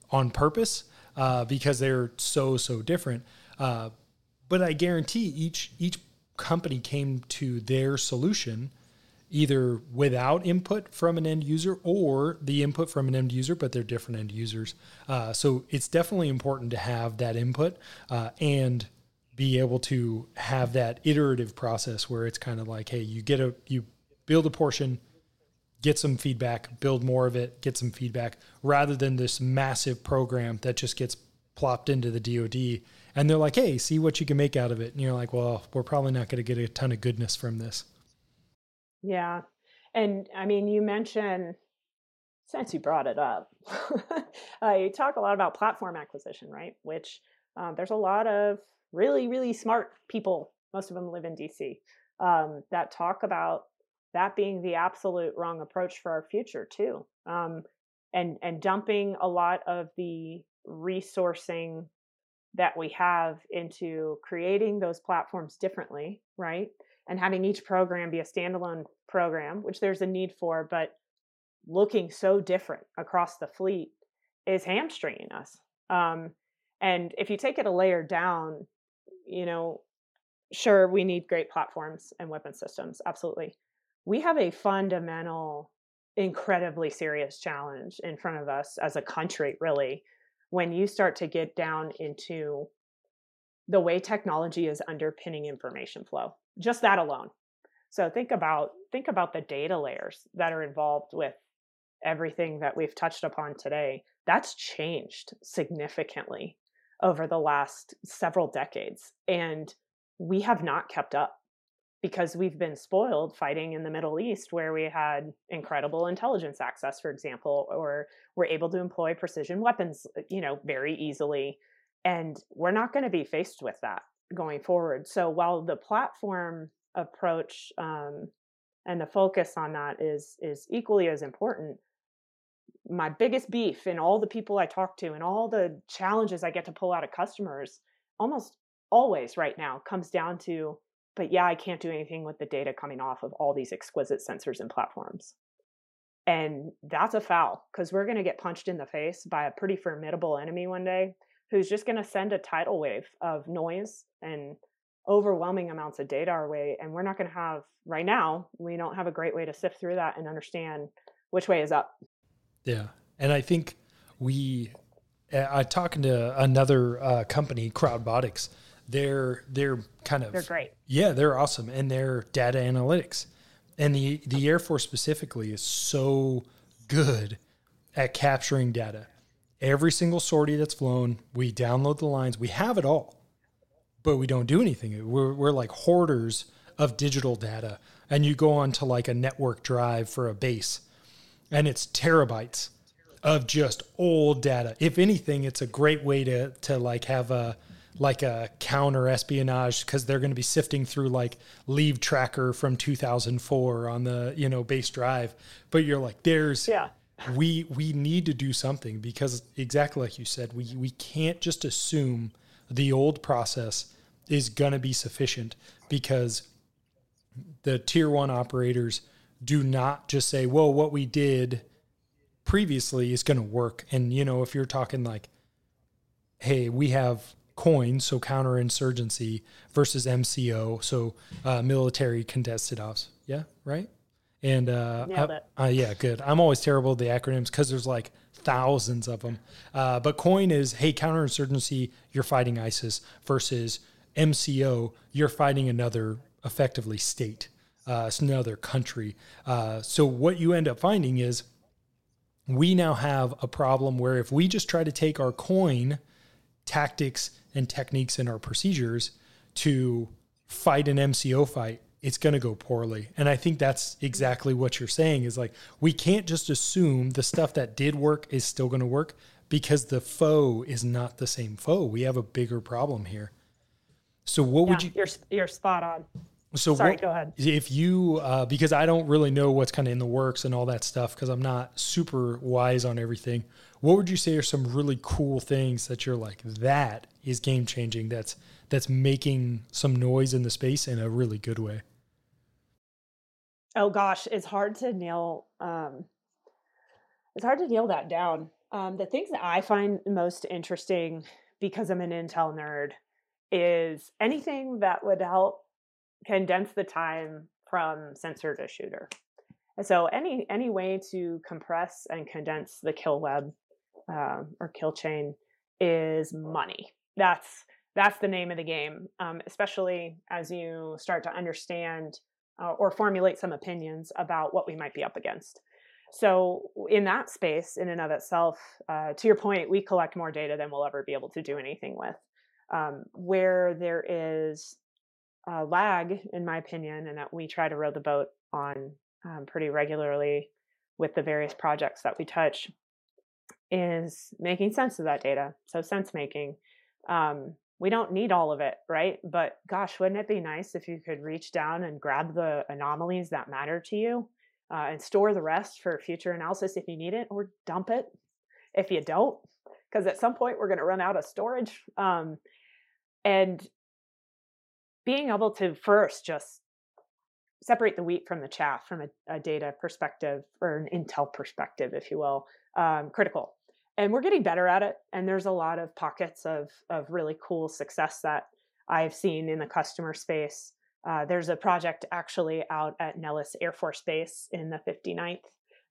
on purpose uh, because they're so so different. Uh, but i guarantee each each company came to their solution either without input from an end user or the input from an end user, but they're different end users. Uh, so it's definitely important to have that input uh, and be able to have that iterative process where it's kind of like, hey, you get a you build a portion, get some feedback, build more of it, get some feedback, rather than this massive program that just gets plopped into the DoD, and they're like, "Hey, see what you can make out of it." And you're like, "Well, we're probably not going to get a ton of goodness from this." Yeah, and I mean, you mentioned since you brought it up, I talk a lot about platform acquisition, right? Which um, there's a lot of really, really smart people. Most of them live in DC um, that talk about that being the absolute wrong approach for our future too. Um, and and dumping a lot of the resourcing that we have into creating those platforms differently, right? And having each program be a standalone program, which there's a need for, but looking so different across the fleet is hamstringing us. Um, and if you take it a layer down, you know, sure, we need great platforms and weapon systems, absolutely. We have a fundamental, incredibly serious challenge in front of us as a country, really, when you start to get down into the way technology is underpinning information flow. Just that alone. So think about think about the data layers that are involved with everything that we've touched upon today. That's changed significantly over the last several decades and we have not kept up because we've been spoiled fighting in the Middle East, where we had incredible intelligence access, for example, or we're able to employ precision weapons, you know, very easily. And we're not going to be faced with that going forward. So while the platform approach um, and the focus on that is is equally as important, my biggest beef in all the people I talk to and all the challenges I get to pull out of customers almost always right now comes down to but yeah, I can't do anything with the data coming off of all these exquisite sensors and platforms. And that's a foul because we're going to get punched in the face by a pretty formidable enemy one day who's just going to send a tidal wave of noise and overwhelming amounts of data our way. And we're not going to have, right now, we don't have a great way to sift through that and understand which way is up. Yeah. And I think we, I'm talking to another uh, company, Crowdbotics, they're they're kind of they're great. Yeah, they're awesome, and they're data analytics, and the the Air Force specifically is so good at capturing data. Every single sortie that's flown, we download the lines, we have it all, but we don't do anything. We're we're like hoarders of digital data, and you go on to like a network drive for a base, and it's terabytes of just old data. If anything, it's a great way to to like have a like a counter espionage because they're going to be sifting through like leave tracker from 2004 on the you know base drive but you're like there's yeah we we need to do something because exactly like you said we we can't just assume the old process is going to be sufficient because the tier 1 operators do not just say well what we did previously is going to work and you know if you're talking like hey we have coins, so counterinsurgency, versus MCO, so uh, military contested ops. Yeah, right. And uh, uh, yeah, good. I'm always terrible with the acronyms because there's like thousands of them. Uh, but COIN is hey, counterinsurgency, you're fighting ISIS, versus MCO, you're fighting another effectively state, uh, it's another country. Uh, so what you end up finding is we now have a problem where if we just try to take our COIN tactics and techniques and our procedures to fight an MCO fight, it's going to go poorly. And I think that's exactly what you're saying is like, we can't just assume the stuff that did work is still going to work because the foe is not the same foe. We have a bigger problem here. So what yeah, would you? You're you're spot on. So sorry, what, go ahead. If you, uh, because I don't really know what's kind of in the works and all that stuff, because I'm not super wise on everything. What would you say are some really cool things that you're like that is game changing? That's that's making some noise in the space in a really good way. Oh gosh, it's hard to nail. Um, it's hard to nail that down. Um, the things that I find most interesting because I'm an Intel nerd is anything that would help condense the time from sensor to shooter. And so any any way to compress and condense the kill web uh, or kill chain is money. That's that's the name of the game, um, especially as you start to understand uh, or formulate some opinions about what we might be up against. so in that space, in and of itself, uh, to your point, we collect more data than we'll ever be able to do anything with. Um, where there is a lag, in my opinion, and that we try to row the boat on um, pretty regularly with the various projects that we touch, is making sense of that data. So sense making. Um, we don't need all of it, right? But gosh, wouldn't it be nice if you could reach down and grab the anomalies that matter to you uh, and store the rest for future analysis if you need it, or dump it if you don't, because at some point we're going to run out of storage. Um, and being able to first just separate the wheat from the chaff from a, a data perspective or an intel perspective, if you will, um, critical. And we're getting better at it. And there's a lot of pockets of of really cool success that I've seen in the customer space. Uh, there's a project actually out at Nellis Air Force Base in the 59th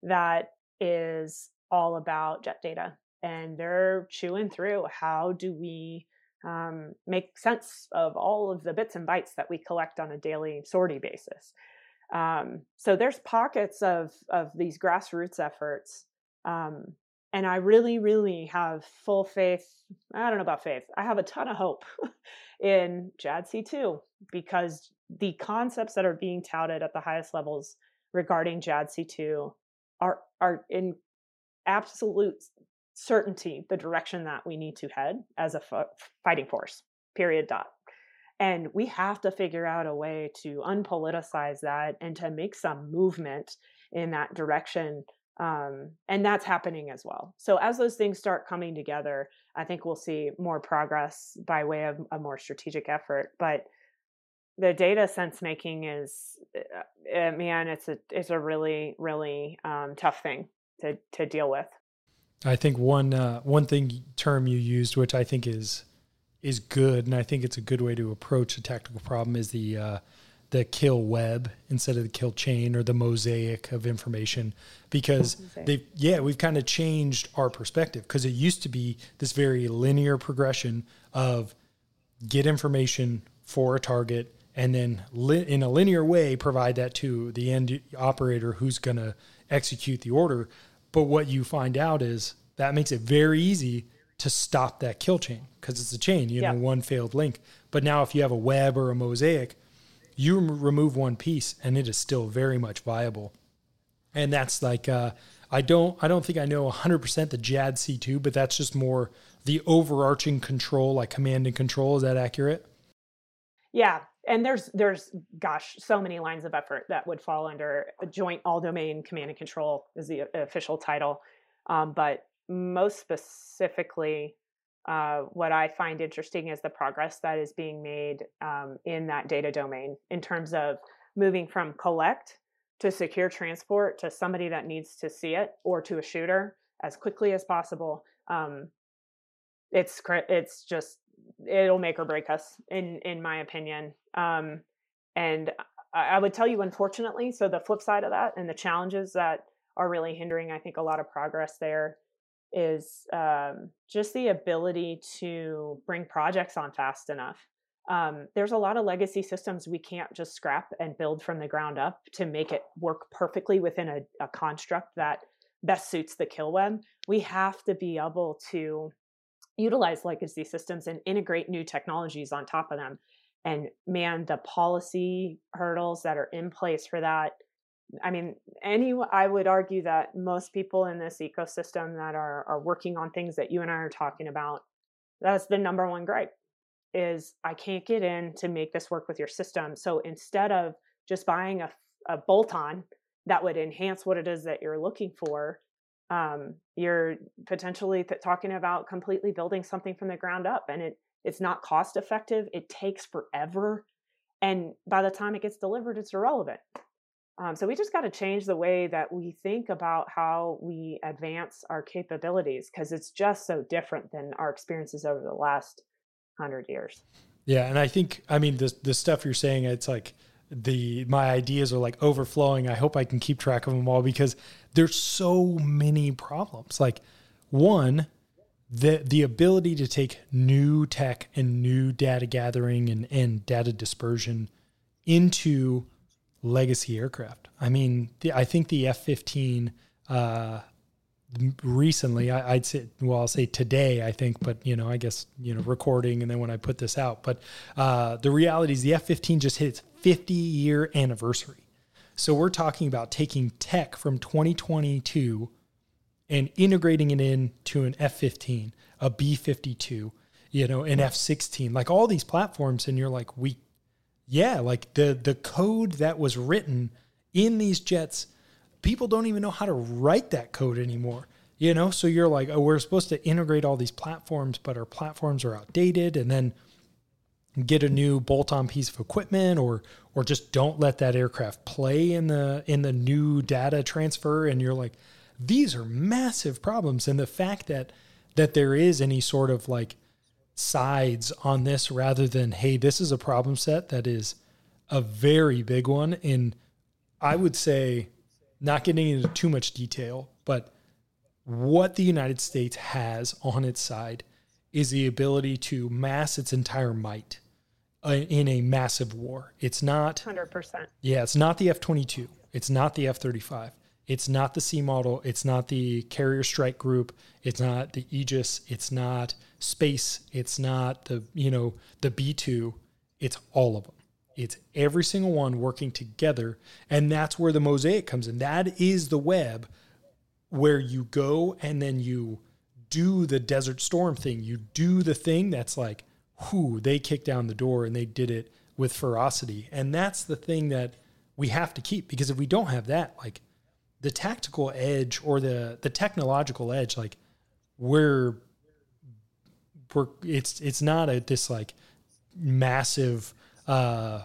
that is all about jet data. And they're chewing through how do we um, make sense of all of the bits and bytes that we collect on a daily sortie basis. Um, so there's pockets of of these grassroots efforts, um, and I really, really have full faith. I don't know about faith. I have a ton of hope in JADC2 because the concepts that are being touted at the highest levels regarding JADC2 are are in absolute certainty the direction that we need to head as a f- fighting force period dot and we have to figure out a way to unpoliticize that and to make some movement in that direction um, and that's happening as well. So as those things start coming together i think we'll see more progress by way of a more strategic effort but the data sense making is uh, man it's a it's a really really um, tough thing to to deal with. I think one uh, one thing term you used, which I think is is good, and I think it's a good way to approach a tactical problem, is the uh, the kill web instead of the kill chain or the mosaic of information, because they yeah we've kind of changed our perspective because it used to be this very linear progression of get information for a target and then li- in a linear way provide that to the end operator who's going to execute the order. But what you find out is that makes it very easy to stop that kill chain because it's a chain, you know, one failed link. But now if you have a web or a mosaic, you remove one piece and it is still very much viable. And that's like uh, I don't I don't think I know 100% the JADC2, but that's just more the overarching control, like command and control. Is that accurate? Yeah, and there's there's gosh so many lines of effort that would fall under joint all domain command and control is the official title um, but most specifically uh, what i find interesting is the progress that is being made um, in that data domain in terms of moving from collect to secure transport to somebody that needs to see it or to a shooter as quickly as possible um, it's it's just it'll make or break us in in my opinion um, and I, I would tell you unfortunately so the flip side of that and the challenges that are really hindering i think a lot of progress there is um, just the ability to bring projects on fast enough um, there's a lot of legacy systems we can't just scrap and build from the ground up to make it work perfectly within a, a construct that best suits the kill web we have to be able to utilize legacy systems and integrate new technologies on top of them. And man, the policy hurdles that are in place for that. I mean, any I would argue that most people in this ecosystem that are are working on things that you and I are talking about, that's the number one gripe is I can't get in to make this work with your system. So instead of just buying a, a bolt on that would enhance what it is that you're looking for, um, you're potentially th- talking about completely building something from the ground up and it it's not cost effective it takes forever and by the time it gets delivered it's irrelevant um, so we just got to change the way that we think about how we advance our capabilities because it's just so different than our experiences over the last hundred years yeah and i think i mean the, the stuff you're saying it's like the my ideas are like overflowing. I hope I can keep track of them all because there's so many problems. Like one, the the ability to take new tech and new data gathering and, and data dispersion into legacy aircraft. I mean, the, I think the F-15 uh, recently. I, would say, well, I'll say today, I think, but you know, I guess you know, recording and then when I put this out. But uh, the reality is, the F-15 just hit its 50 year anniversary. So we're talking about taking tech from 2022 and integrating it into an F-15, a B-52, you know, an F-16, like all these platforms, and you're like, we, yeah, like the the code that was written in these jets people don't even know how to write that code anymore. You know, so you're like, oh, we're supposed to integrate all these platforms, but our platforms are outdated, and then get a new bolt-on piece of equipment, or or just don't let that aircraft play in the in the new data transfer. And you're like, these are massive problems, and the fact that that there is any sort of like sides on this rather than hey, this is a problem set that is a very big one. And I would say not getting into too much detail, but what the United States has on its side is the ability to mass its entire might uh, in a massive war. It's not 100%. Yeah, it's not the F 22. It's not the F 35. It's not the C model. It's not the carrier strike group. It's not the Aegis. It's not space. It's not the, you know, the B 2. It's all of them. It's every single one working together. And that's where the mosaic comes in. That is the web where you go and then you do the desert storm thing. You do the thing that's like, whoo, they kicked down the door and they did it with ferocity. And that's the thing that we have to keep because if we don't have that, like the tactical edge or the the technological edge, like we're we're it's it's not a this like massive uh,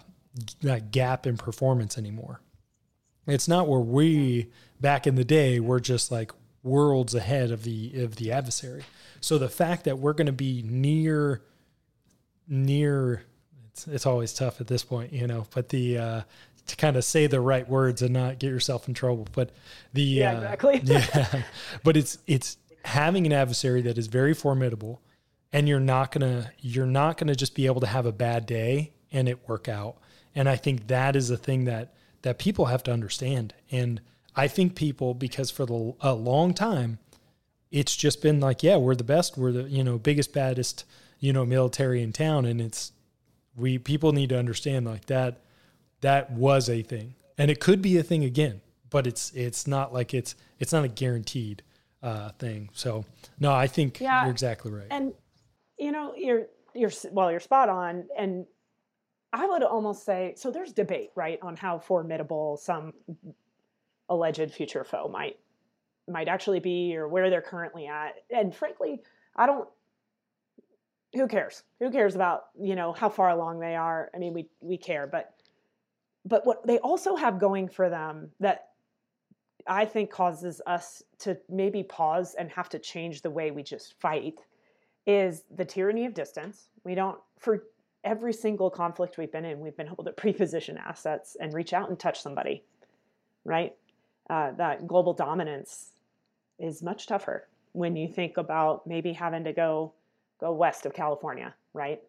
that gap in performance anymore. It's not where we back in the day were just like worlds ahead of the of the adversary. So the fact that we're going to be near near it's, it's always tough at this point, you know, but the uh, to kind of say the right words and not get yourself in trouble. But the yeah, uh, exactly. yeah, but it's it's having an adversary that is very formidable, and you're not gonna you're not gonna just be able to have a bad day and it work out. And I think that is a thing that that people have to understand. And I think people, because for the, a long time, it's just been like, yeah, we're the best, we're the you know biggest, baddest, you know, military in town, and it's we people need to understand like that that was a thing, and it could be a thing again, but it's it's not like it's it's not a guaranteed uh, thing. So no, I think yeah, you're exactly right. And you know, you're you're well, you're spot on, and I would almost say so. There's debate, right, on how formidable some alleged future foe might might actually be, or where they're currently at. And frankly, I don't. Who cares? Who cares about you know how far along they are? I mean, we we care, but but what they also have going for them that I think causes us to maybe pause and have to change the way we just fight is the tyranny of distance. We don't for every single conflict we've been in, we've been able to preposition assets and reach out and touch somebody, right? Uh, that global dominance is much tougher when you think about maybe having to go go west of California, right?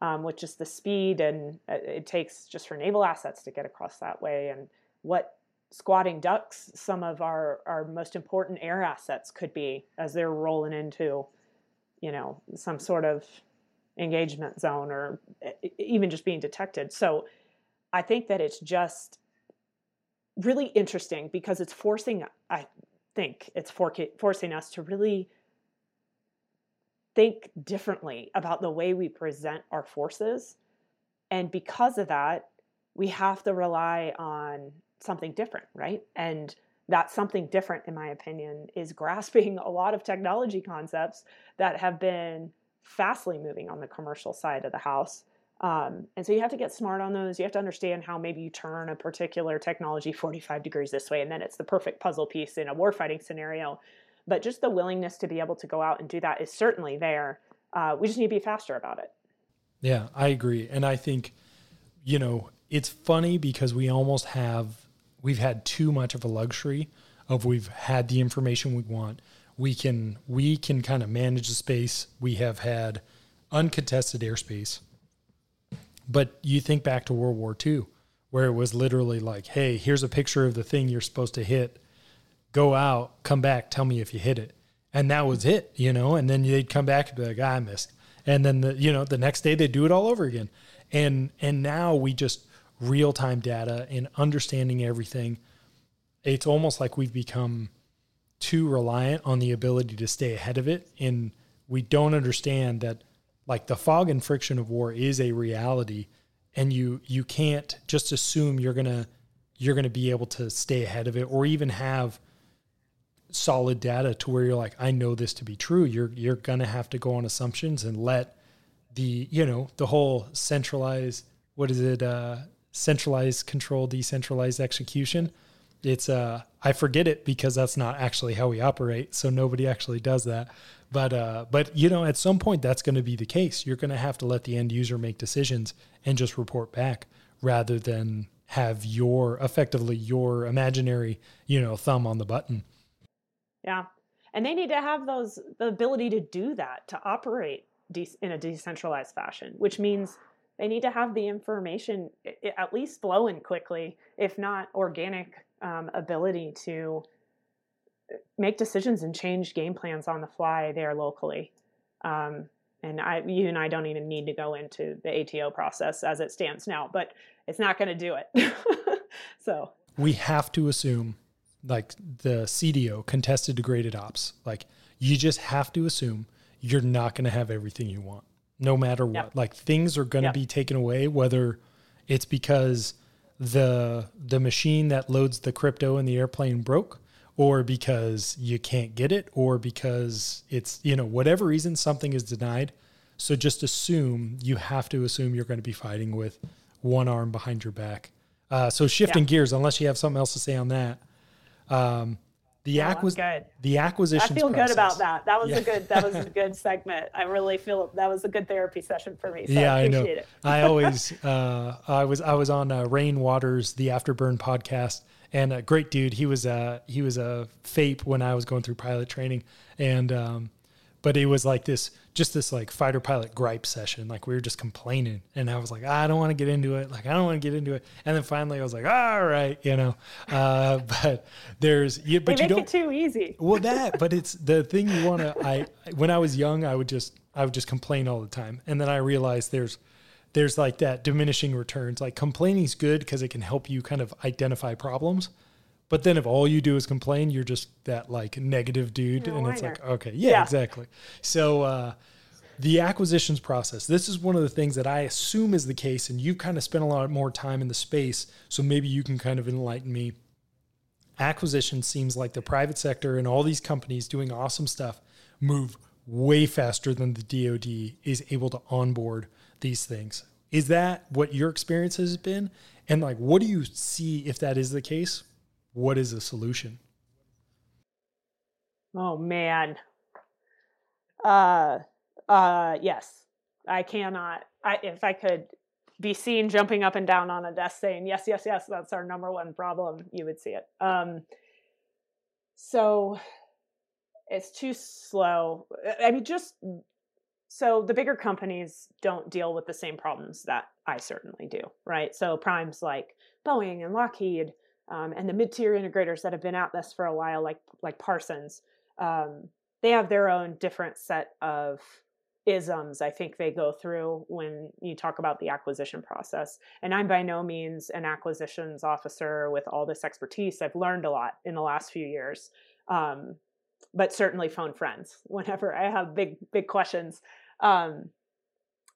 Um, just the speed and uh, it takes just for naval assets to get across that way, and what squatting ducks some of our our most important air assets could be as they're rolling into, you know, some sort of engagement zone or even just being detected. So I think that it's just really interesting because it's forcing, I think it's for, forcing us to really think differently about the way we present our forces. And because of that, we have to rely on something different, right? And that something different, in my opinion, is grasping a lot of technology concepts that have been fastly moving on the commercial side of the house. Um, and so you have to get smart on those. You have to understand how maybe you turn a particular technology 45 degrees this way, and then it's the perfect puzzle piece in a warfighting scenario. But just the willingness to be able to go out and do that is certainly there. Uh, we just need to be faster about it. Yeah, I agree. And I think, you know, it's funny because we almost have, we've had too much of a luxury of we've had the information we want we can we can kind of manage the space. We have had uncontested airspace. But you think back to World War II, where it was literally like, hey, here's a picture of the thing you're supposed to hit. go out, come back, tell me if you hit it. And that was it, you know, and then they'd come back and be like, ah, I missed. And then the, you know, the next day they do it all over again. And and now we just real time data and understanding everything. It's almost like we've become too reliant on the ability to stay ahead of it. And we don't understand that like the fog and friction of war is a reality and you you can't just assume you're gonna you're gonna be able to stay ahead of it or even have solid data to where you're like I know this to be true. You're you're gonna have to go on assumptions and let the you know the whole centralized what is it uh, centralized control decentralized execution. It's uh I forget it because that's not actually how we operate. So nobody actually does that. But uh, but you know, at some point that's going to be the case. You're going to have to let the end user make decisions and just report back rather than have your effectively your imaginary you know thumb on the button. Yeah, and they need to have those the ability to do that to operate de- in a decentralized fashion, which means they need to have the information at least flowing quickly, if not organic um, ability to make decisions and change game plans on the fly there locally. Um, and I, you and I don't even need to go into the ATO process as it stands now, but it's not going to do it. so we have to assume, like the CDO, contested degraded ops, like you just have to assume you're not going to have everything you want, no matter what. Yep. Like things are going to yep. be taken away, whether it's because the the machine that loads the crypto in the airplane broke or because you can't get it or because it's you know whatever reason something is denied so just assume you have to assume you're going to be fighting with one arm behind your back uh, so shifting yeah. gears unless you have something else to say on that um, the, oh, acquis- the acquisition. I feel process. good about that. That was yeah. a good. That was a good segment. I really feel that was a good therapy session for me. So yeah, I, I know. It. I always. Uh, I was. I was on uh, Rain Waters, the Afterburn podcast, and a great dude. He was. Uh, he was a FAIP when I was going through pilot training, and um, but it was like this just this like fighter pilot gripe session. Like we were just complaining. And i was like i don't want to get into it. Like i don't want to get into it. And then finally i was like all right you know? Uh, but there's you but they you don't it too easy. Well that but it's the thing you want to i when i was young i would just i would just complain all the time. And then i realized there's there's like that diminishing returns. Like complaining is good because it can help you kind of identify problems but then if all you do is complain, you're just that like negative dude. and it's like, okay, yeah, yeah. exactly. So uh, the acquisitions process, this is one of the things that I assume is the case. And you've kind of spent a lot more time in the space. So maybe you can kind of enlighten me. Acquisition seems like the private sector and all these companies doing awesome stuff move way faster than the DoD is able to onboard these things. Is that what your experience has been? And like, what do you see if that is the case? What is the solution? Oh man. Uh uh yes. I cannot I if I could be seen jumping up and down on a desk saying yes yes yes that's our number one problem you would see it um so it's too slow i mean just so the bigger companies don't deal with the same problems that i certainly do right so primes like boeing and lockheed um, and the mid-tier integrators that have been at this for a while, like like Parsons, um, they have their own different set of isms I think they go through when you talk about the acquisition process. And I'm by no means an acquisitions officer with all this expertise. I've learned a lot in the last few years, um, but certainly phone friends whenever I have big big questions. Um,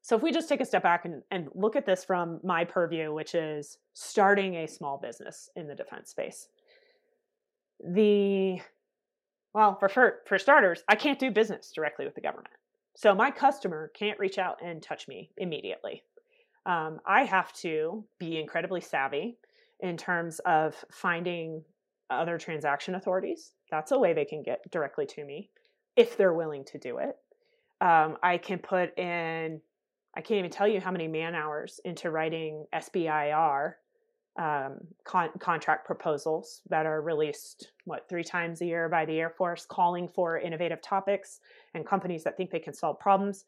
so if we just take a step back and, and look at this from my purview, which is starting a small business in the defense space, the well, for, for, for starters, I can't do business directly with the government. So my customer can't reach out and touch me immediately. Um, I have to be incredibly savvy in terms of finding other transaction authorities. That's a way they can get directly to me if they're willing to do it. Um, I can put in I can't even tell you how many man hours into writing SBIR um, con- contract proposals that are released, what, three times a year by the Air Force, calling for innovative topics and companies that think they can solve problems.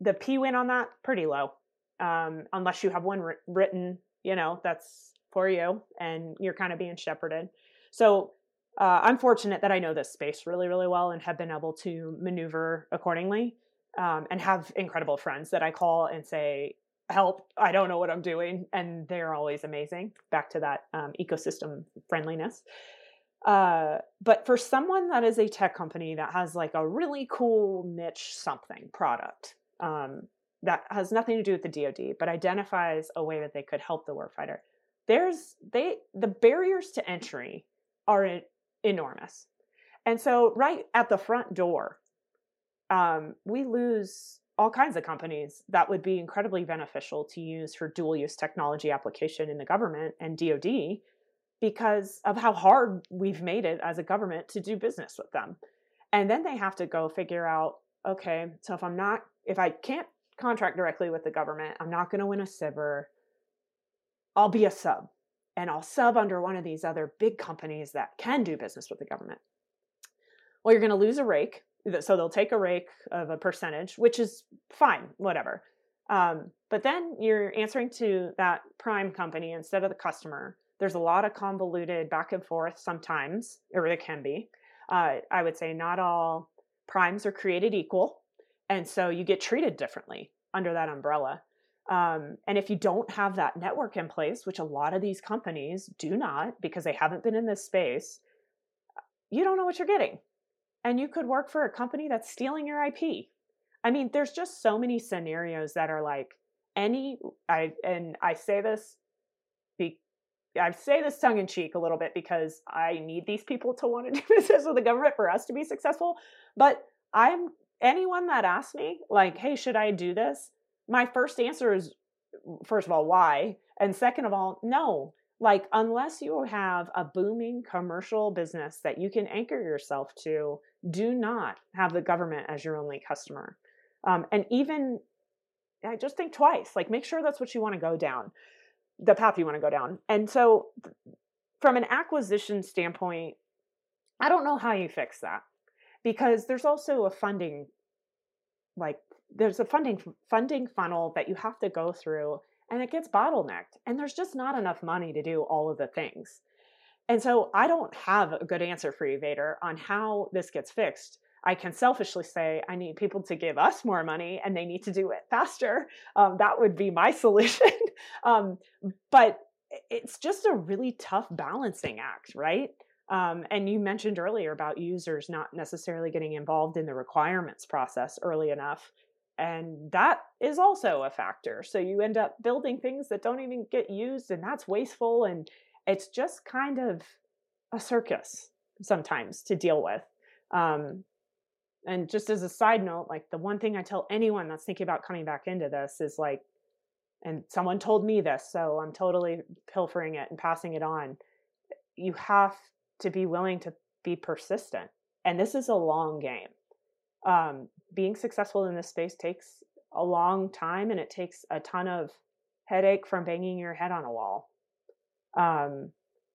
The P win on that, pretty low. Um, unless you have one written, you know, that's for you and you're kind of being shepherded. So uh, I'm fortunate that I know this space really, really well and have been able to maneuver accordingly um, and have incredible friends that I call and say, help, I don't know what I'm doing. And they're always amazing. Back to that um, ecosystem friendliness. Uh, but for someone that is a tech company that has like a really cool niche something product um, that has nothing to do with the DoD, but identifies a way that they could help the warfighter, there's they the barriers to entry are enormous. And so, right at the front door, um, we lose all kinds of companies that would be incredibly beneficial to use for dual use technology application in the government and DoD because of how hard we've made it as a government to do business with them. And then they have to go figure out okay, so if I'm not, if I can't contract directly with the government, I'm not going to win a SBIR, I'll be a sub and I'll sub under one of these other big companies that can do business with the government. Well, you're going to lose a rake. So they'll take a rake of a percentage, which is fine, whatever. Um, but then you're answering to that prime company instead of the customer. There's a lot of convoluted back and forth sometimes, or there can be. Uh, I would say not all primes are created equal. And so you get treated differently under that umbrella. Um, and if you don't have that network in place, which a lot of these companies do not because they haven't been in this space, you don't know what you're getting. And you could work for a company that's stealing your IP. I mean, there's just so many scenarios that are like any I and I say this I say this tongue in cheek a little bit because I need these people to want to do business with the government for us to be successful. But I'm anyone that asks me, like, hey, should I do this? my first answer is first of all, why? And second of all, no. Like, unless you have a booming commercial business that you can anchor yourself to, do not have the government as your only customer. Um, and even, I just think twice. Like, make sure that's what you want to go down, the path you want to go down. And so, from an acquisition standpoint, I don't know how you fix that because there's also a funding like there's a funding funding funnel that you have to go through and it gets bottlenecked and there's just not enough money to do all of the things. And so i don't have a good answer for you vader on how this gets fixed. I can selfishly say i need people to give us more money and they need to do it faster. Um, that would be my solution. Um, but it's just a really tough balancing act right? Um, and you mentioned earlier about users not necessarily getting involved in the requirements process early enough and that is also a factor. So you end up building things that don't even get used and that's wasteful and it's just kind of a circus sometimes to deal with. Um, and just as a side note like the one thing i tell anyone that's thinking about coming back into this is like and someone told me this so i'm totally pilfering it and passing it on you have to be willing to be persistent and this is a long game um, being successful in this space takes a long time and it takes a ton of headache from banging your head on a wall. Um,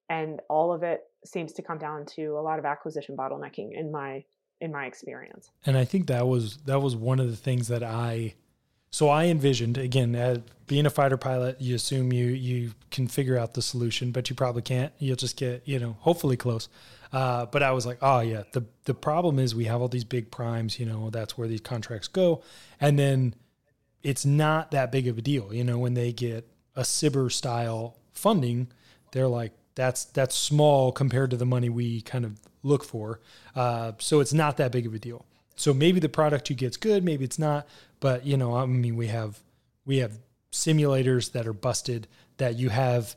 and all of it seems to come down to a lot of acquisition bottlenecking in my in my experience. And I think that was that was one of the things that I so I envisioned again as being a fighter pilot, you assume you you can figure out the solution, but you probably can't. You'll just get, you know, hopefully close. Uh, but I was like, oh yeah, the the problem is we have all these big primes, you know, that's where these contracts go, and then it's not that big of a deal, you know, when they get a SBIR style funding, they're like, that's that's small compared to the money we kind of look for, uh, so it's not that big of a deal. So maybe the product you get's good, maybe it's not, but you know, I mean, we have we have simulators that are busted that you have.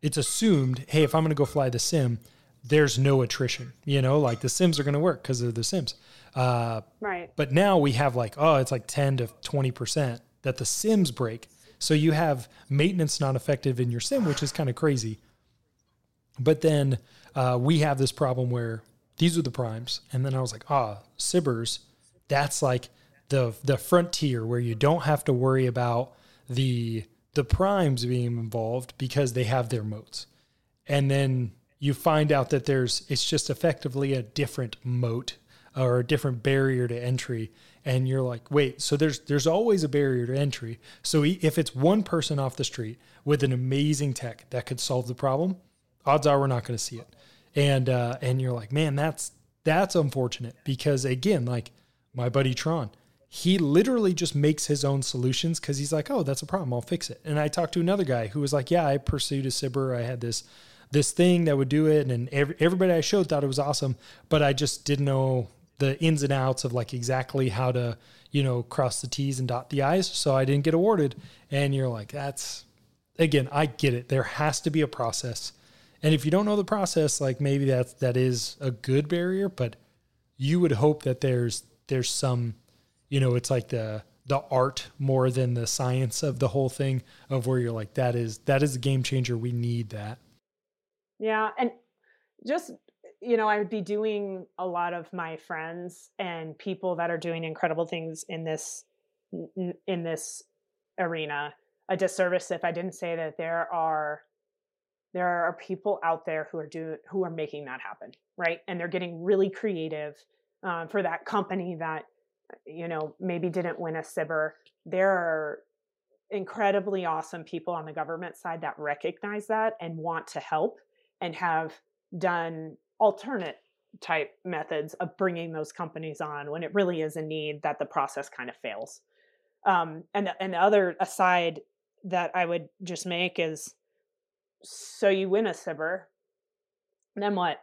It's assumed, hey, if I'm going to go fly the sim, there's no attrition. You know, like the sims are going to work because they're the sims. Uh, right. But now we have like, oh, it's like 10 to 20% that the sims break. So you have maintenance not effective in your sim, which is kind of crazy. But then uh, we have this problem where these are the primes. And then I was like, ah, SBIRs, that's like the the frontier where you don't have to worry about the the primes being involved because they have their moats. And then you find out that there's it's just effectively a different moat or a different barrier to entry. And you're like wait so there's there's always a barrier to entry. So if it's one person off the street with an amazing tech that could solve the problem odds are we're not going to see it. And uh, and you're like, man, that's that's unfortunate because again, like my buddy Tron, he literally just makes his own solutions because he's like, oh, that's a problem, I'll fix it. And I talked to another guy who was like, yeah, I pursued a SBIR, I had this this thing that would do it, and every, everybody I showed thought it was awesome, but I just didn't know the ins and outs of like exactly how to you know cross the t's and dot the i's so i didn't get awarded. And you're like that's again i get it. There has to be a process. And if you don't know the process, like maybe that that is a good barrier, but you would hope that there's there's some, you know, it's like the the art more than the science of the whole thing of where you're like that is that is a game changer. We need that. Yeah, and just you know, I would be doing a lot of my friends and people that are doing incredible things in this in this arena a disservice if I didn't say that there are there are people out there who are doing who are making that happen right and they're getting really creative um, for that company that you know maybe didn't win a SBIR there are incredibly awesome people on the government side that recognize that and want to help and have done alternate type methods of bringing those companies on when it really is a need that the process kind of fails um, and and the other aside that i would just make is so you win a SBIR, then what?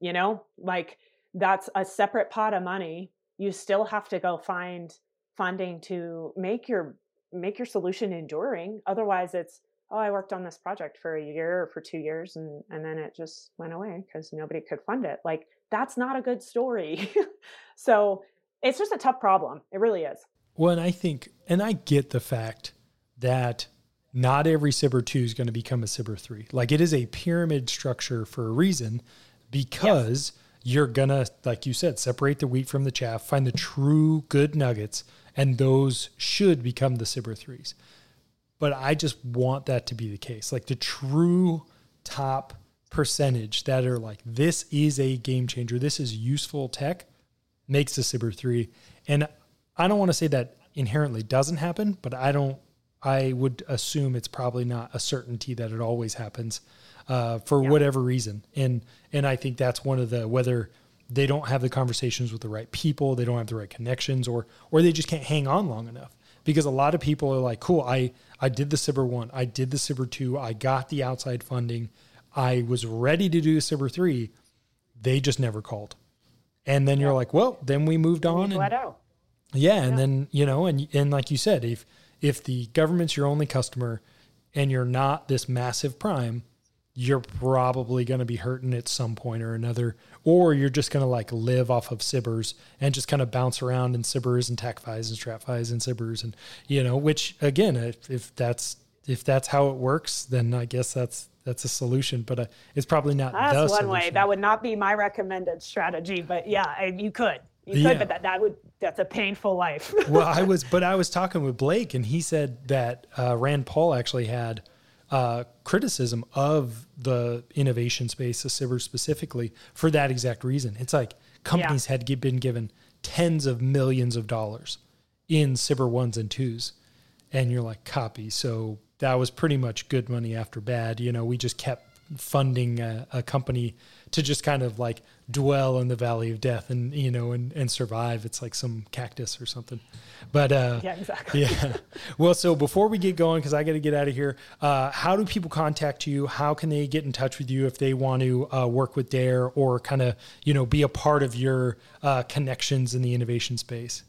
You know, like that's a separate pot of money. You still have to go find funding to make your make your solution enduring. Otherwise, it's oh, I worked on this project for a year or for two years, and and then it just went away because nobody could fund it. Like that's not a good story. so it's just a tough problem. It really is. Well, and I think, and I get the fact that not every SBIR 2 is going to become a SBIR 3. Like it is a pyramid structure for a reason because yes. You're to, like you said, separate the wheat from the chaff, find the true good nuggets, and those should become the SBIR 3s. But I just want that to be the case. Like the true top percentage that are like, this is a game changer, this is useful tech, makes a SBIR 3. And I don't want to say that inherently doesn't happen, but I don't I would assume it's probably not a certainty that it always happens uh, for yeah. whatever reason. And and I think that's one of the whether they don't have the conversations with the right people, they don't have the right connections, or or they just can't hang on long enough. Because a lot of people are like, cool, I I did the SBIR one, I did the SBIR two, I got the outside funding, I was ready to do the SBIR three. They just never called. And then yeah. you're like, well, then we moved on. And, yeah, and yeah. then you know, and and like you said, if if the government's your only customer and you're not this massive prime, you're probably going to be hurting at some point or another, or you're just going to like live off of SBIRs and just kind of bounce around in SBIRs and TACFIs and STRATFIs and SBIRs and you know, which again, if, if that's if that's how it works, then I guess that's that's a solution, but uh, it's probably not. That's one solution. way. That would not be my recommended strategy, but yeah, you could. You could, yeah. but that, that would that's a painful life. well, I was, but I was talking with Blake, and he said that uh, Rand Paul actually had uh, criticism of the innovation space, the SBIR specifically, for that exact reason. It's like companies yeah. had been given tens of millions of dollars in SBIR ones and twos, and you're like, copy. So that was pretty much good money after bad. You know, we just kept funding a, a, company to just kind of like dwell in the valley of death and you know and, and survive. It's like some cactus or something. But uh yeah exactly. yeah. Well so before we get going because i got to get out of here uh how do people contact you? How can they get in touch with you if they want to uh, work with dare or kind of you know be a part of your uh, connections in the innovation space?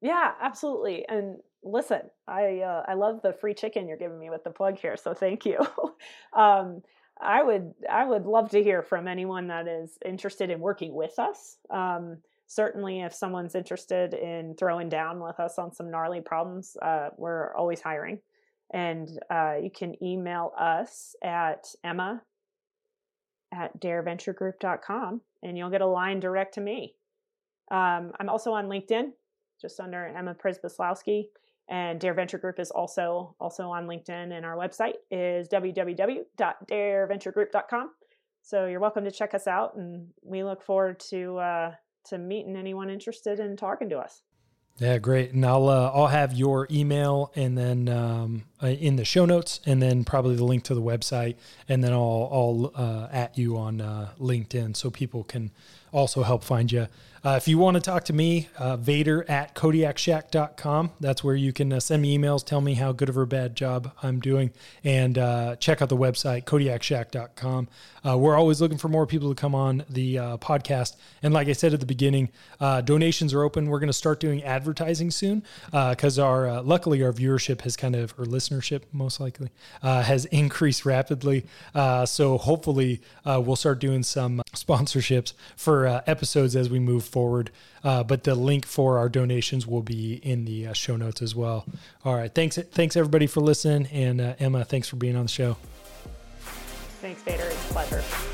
Yeah absolutely. And listen i uh, i love the free chicken you're giving me with the plug here so thank you. Um I would I would love to hear from anyone that is interested in working with us. Um, certainly, if someone's interested in throwing down with us on some gnarly problems, uh, we're always hiring. And uh, you can email us at Emma at dareventuregroup.com and you'll get a line direct to me. Um, I'm also on LinkedIn, just under Emma Przybysławski. And Dare Venture Group is also also on LinkedIn, and our website is www.dareventuregroup.com. So you're welcome to check us out, and we look forward to uh, to meeting anyone interested in talking to us. Yeah, great. And I'll uh, I'll have your email and then um, uh, in the show notes, and then probably the link to the website, and then I'll I'll uh, at you on uh, LinkedIn so people can also help find you. Uh, if you want to talk to me, uh, Vader at KodiakShack.com. That's where you can uh, send me emails, tell me how good of a bad job I'm doing, and uh, check out the website, KodiakShack.com. Uh, we're always looking for more people to come on the uh, podcast. And like I said at the beginning, donations are open. We're going to start doing advertising soon because our luckily our viewership has kind of, or listenership most likely, has increased rapidly. so hopefully we'll start doing some sponsorships for episodes as we move forward. Uh, but the link for our donations will be in the uh, show notes as well. All right. Thanks. Thanks everybody for listening. And uh, Emma, thanks for being on the show. Thanks, Vader. It's a pleasure.